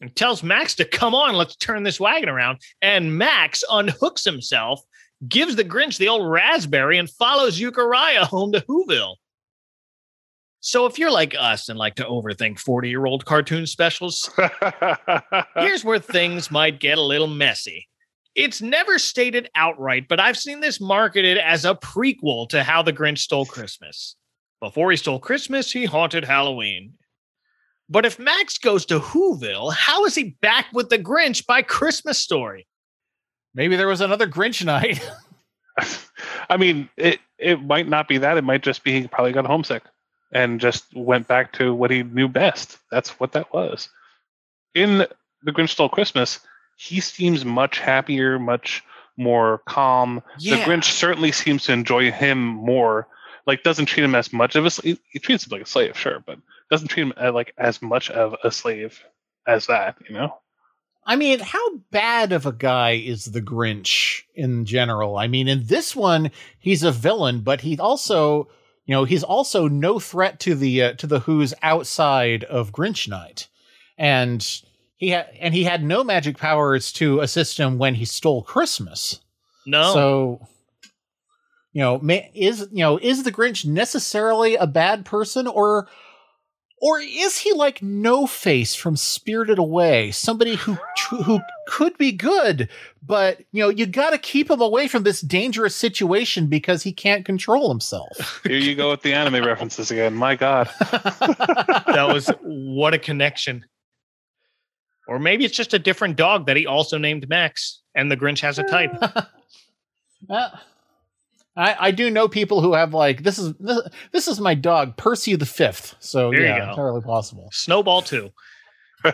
And tells Max to come on, let's turn this wagon around. And Max unhooks himself, gives the Grinch the old raspberry, and follows Euchariah home to Whoville. So if you're like us and like to overthink 40 year old cartoon specials, here's where things might get a little messy. It's never stated outright, but I've seen this marketed as a prequel to How the Grinch Stole Christmas. Before he stole Christmas, he haunted Halloween. But if Max goes to Whoville, how is he back with the Grinch by Christmas story? Maybe there was another Grinch night. I mean, it it might not be that. It might just be he probably got homesick and just went back to what he knew best. That's what that was. In The Grinch Stole Christmas, he seems much happier, much more calm. The Grinch certainly seems to enjoy him more. Like, doesn't treat him as much of a slave. He treats him like a slave, sure, but doesn't treat him uh, like as much of a slave as that. You know. I mean, how bad of a guy is the Grinch in general? I mean, in this one, he's a villain, but he also, you know, he's also no threat to the uh, to the Who's outside of Grinch Night, and he had and he had no magic powers to assist him when he stole Christmas. No. So, you know, is you know is the Grinch necessarily a bad person, or or is he like No Face from Spirited Away, somebody who who could be good, but you know you got to keep him away from this dangerous situation because he can't control himself. Here you go with the anime references again. My God. that was what a connection. Or maybe it's just a different dog that he also named Max, and the Grinch has a type. Uh, I, I do know people who have like this is this, this is my dog Percy the Fifth, so There yeah, entirely possible. Snowball too.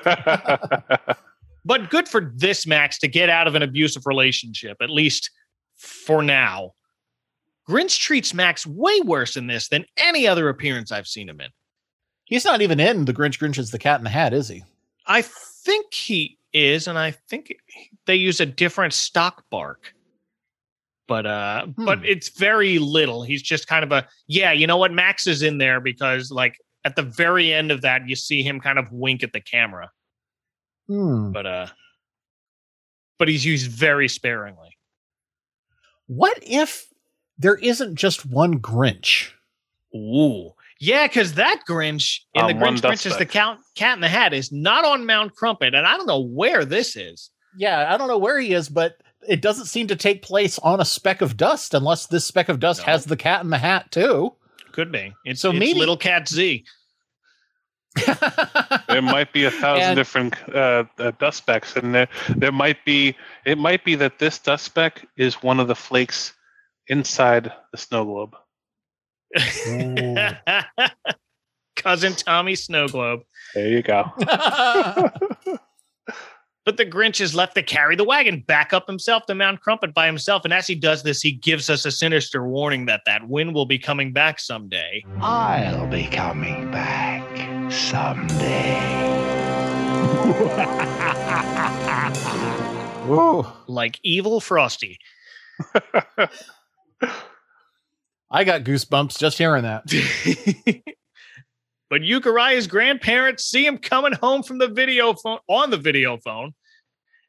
But good for this Max to get out of an abusive relationship, at least for now. Grinch treats Max way worse in this than any other appearance I've seen him in. He's not even in the Grinch Grinches the Cat in the Hat, is he? I think he is, and I think they use a different stock bark. But uh but it's very little. He's just kind of a yeah, you know what? Max is in there because like at the very end of that, you see him kind of wink at the camera. Hmm. But uh but he's used very sparingly. What if there isn't just one Grinch? Ooh. Yeah, because that Grinch in the Grinch Grinches the count, cat in the hat is not on Mount Crumpit, and I don't know where this is. Yeah, I don't know where he is, but it doesn't seem to take place on a speck of dust unless this speck of dust has the Cat in the Hat too. Could be. It's, So it's maybe- Little Cat Z. there might be a thousand And- different uh, uh, dust specks, and there there might be it might be that this dust speck is one of the flakes inside the snow globe. Cousin Tommy Snow Globe. There you go. But the Grinch is left to carry the wagon back up himself to Mount Crumpit by himself. And as he does this, he gives us a sinister warning that that wind will be coming back someday. I'll be coming back someday. Like evil Frosty. I got goosebumps just hearing that. But Euchariah's grandparents see him coming home from the video phone on the video phone.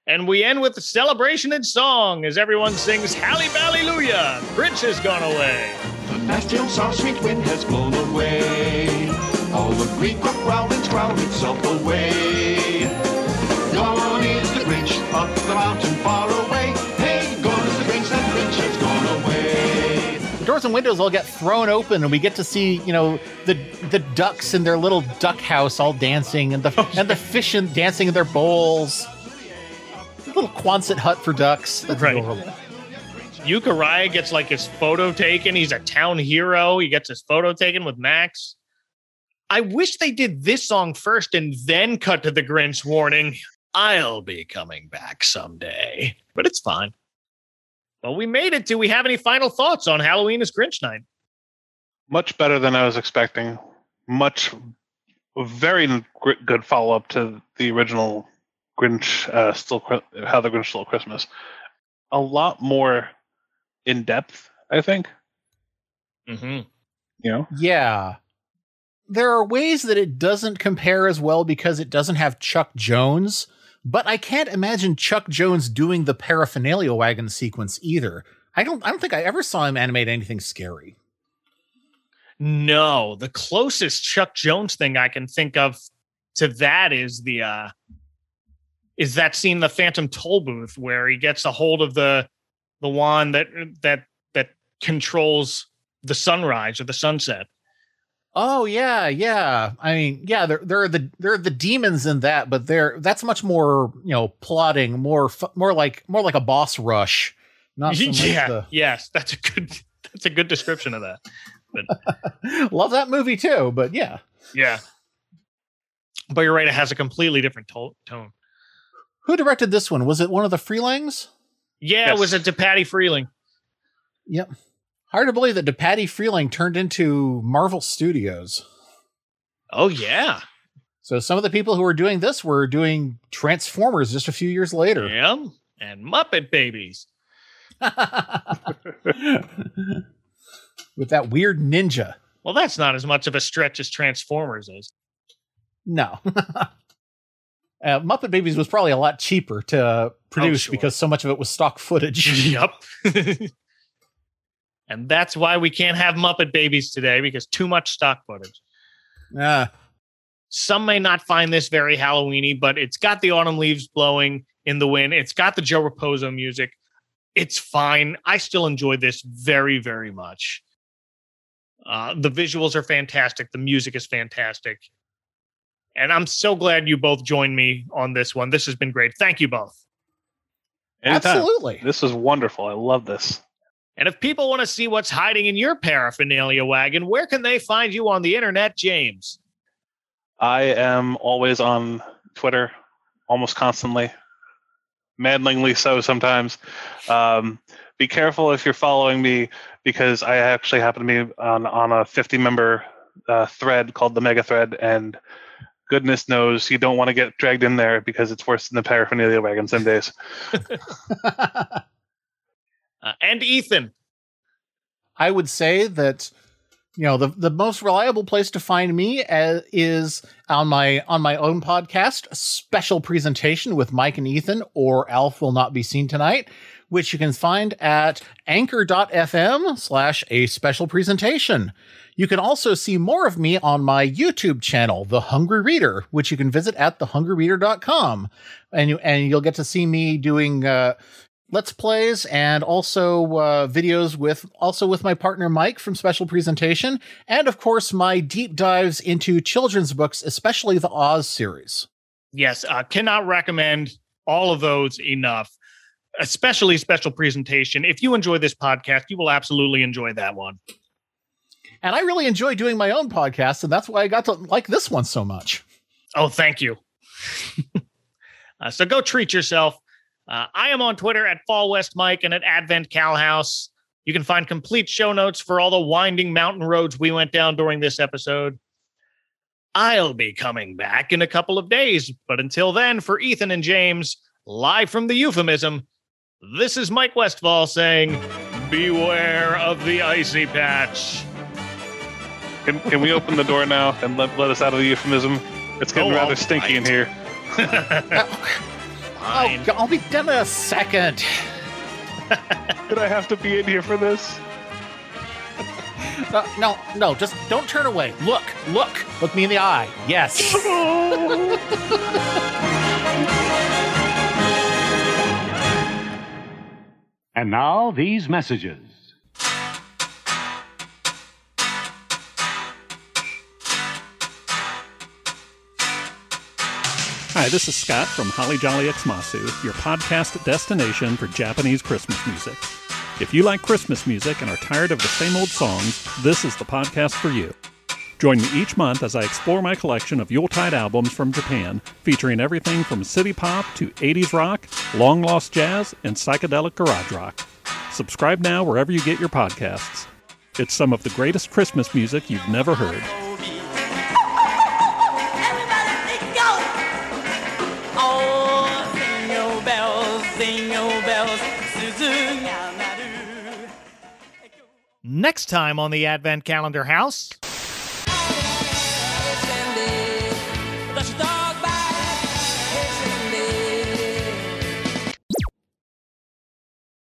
And we end with a celebration and song as everyone sings Halle Hallelujah. Grinch has gone away. The nasty old sweet wind has blown away. All the green crop growling's growled itself away. Gone is the Grinch up the mountain doors and windows all get thrown open, and we get to see, you know, the the ducks in their little duck house all dancing, and the and the fish in, dancing in their bowls. little Quonset hut for ducks. That's Right. adorable. Gets like his photo taken. He's a town hero. He gets his photo taken with Max. I wish they did this song first and then cut to the Grinch warning. I'll be coming back someday. But it's fine. Well, we made it. Do we have any final thoughts on Halloween is Grinch night? Much better than I was expecting. Much, very good follow up to the original Grinch, uh, still how the Grinch stole Christmas. A lot more in depth, I think. Mm-hmm. You know, Yeah. There are ways that it doesn't compare as well because it doesn't have Chuck Jones, but I can't imagine Chuck Jones doing the paraphernalia wagon sequence either. I don't I don't think I ever saw him animate anything scary. No, the closest Chuck Jones thing I can think of to that is the uh is that scene the Phantom Toll Booth where he gets a hold of the the wand that that that controls the sunrise or the sunset. Oh yeah, yeah. I mean, yeah, there there are the there are the demons in that, but there that's much more, you know, plotting, more more like more like a boss rush. Not so much yeah, the yes, that's a good that's a good description of that. Love that movie too, but yeah. Yeah. But you're right, it has a completely different to- tone. Who directed this one? Was it one of the Frelengs? Yeah, it was a DePatie Freleng. Yep. Hard to believe that DePatie Freleng turned into Marvel Studios. Oh yeah. So some of the people who were doing this were doing Transformers just a few years later. Yeah. And Muppet Babies. With that weird ninja. Well, that's not as much of a stretch as Transformers is. No. uh, Muppet Babies was probably a lot cheaper to produce sure. because so much of it was stock footage. Yup. and that's why we can't have Muppet Babies today because too much stock footage. Ah. Some may not find this very Halloweeny, but it's got the autumn leaves blowing in the wind. It's got the Joe Raposo music. It's fine. I still enjoy this very, very much. Uh, the visuals are fantastic. The music is fantastic. And I'm so glad you both joined me on this one. This has been great. Thank you both. Anytime. Absolutely. This is wonderful. I love this. And if people want to see what's hiding in your paraphernalia wagon, where can they find you on the internet, James? I am always on Twitter, almost constantly, maddeningly so sometimes. Um, be careful if you're following me because I actually happen to be on, on a 50 member uh, thread called the Mega Thread, and goodness knows you don't want to get dragged in there because it's worse than the paraphernalia wagon some days. Uh, and Ethan. I would say that you know the the most reliable place to find me uh, is on my on my own podcast, a special presentation with Mike and Ethan, or Alf will not be seen tonight, which you can find at anchor.fm slash a special presentation. You can also see more of me on my YouTube channel, The Hungry Reader, which you can visit at thehungryreader.com. And you and you'll get to see me doing uh let's plays and also uh, videos with also with my partner Mike from Special Presentation, and of course my deep dives into children's books, especially the Oz series. Yes, uh, cannot recommend all of those enough, especially special presentation. If you enjoy this podcast, you will absolutely enjoy that one. And I really enjoy doing my own podcast, and that's why I got to like this one so much. Oh, thank you. uh, so go treat yourself. Uh, I am on Twitter at Fall West Mike and at Advent Cal House. You can find complete show notes for all the winding mountain roads we went down during this episode. I'll be coming back in a couple of days, but until then, for Ethan and James, live from the euphemism, this is Mike Westfall saying, Beware of the icy patch. Can, can we open the door now and let, let us out of the euphemism? It's getting Oh, rather all stinky in here. Oh, Fine. Oh, I'll be done in a second. Did I have to be in here for this? No, no, no, just don't turn away. Look, look, look me in the eye. Yes. And now, these messages. Hi, this is Scott from Holly Jolly Xmasu, your podcast destination for Japanese Christmas music. If you like Christmas music and are tired of the same old songs, this is the podcast for you. Join me each month as I explore my collection of Yuletide albums from Japan, featuring everything from city pop to 80s rock, long lost jazz, and psychedelic garage rock. Subscribe now wherever you get your podcasts. It's some of the greatest Christmas music you've never heard. Next time on the Advent Calendar House.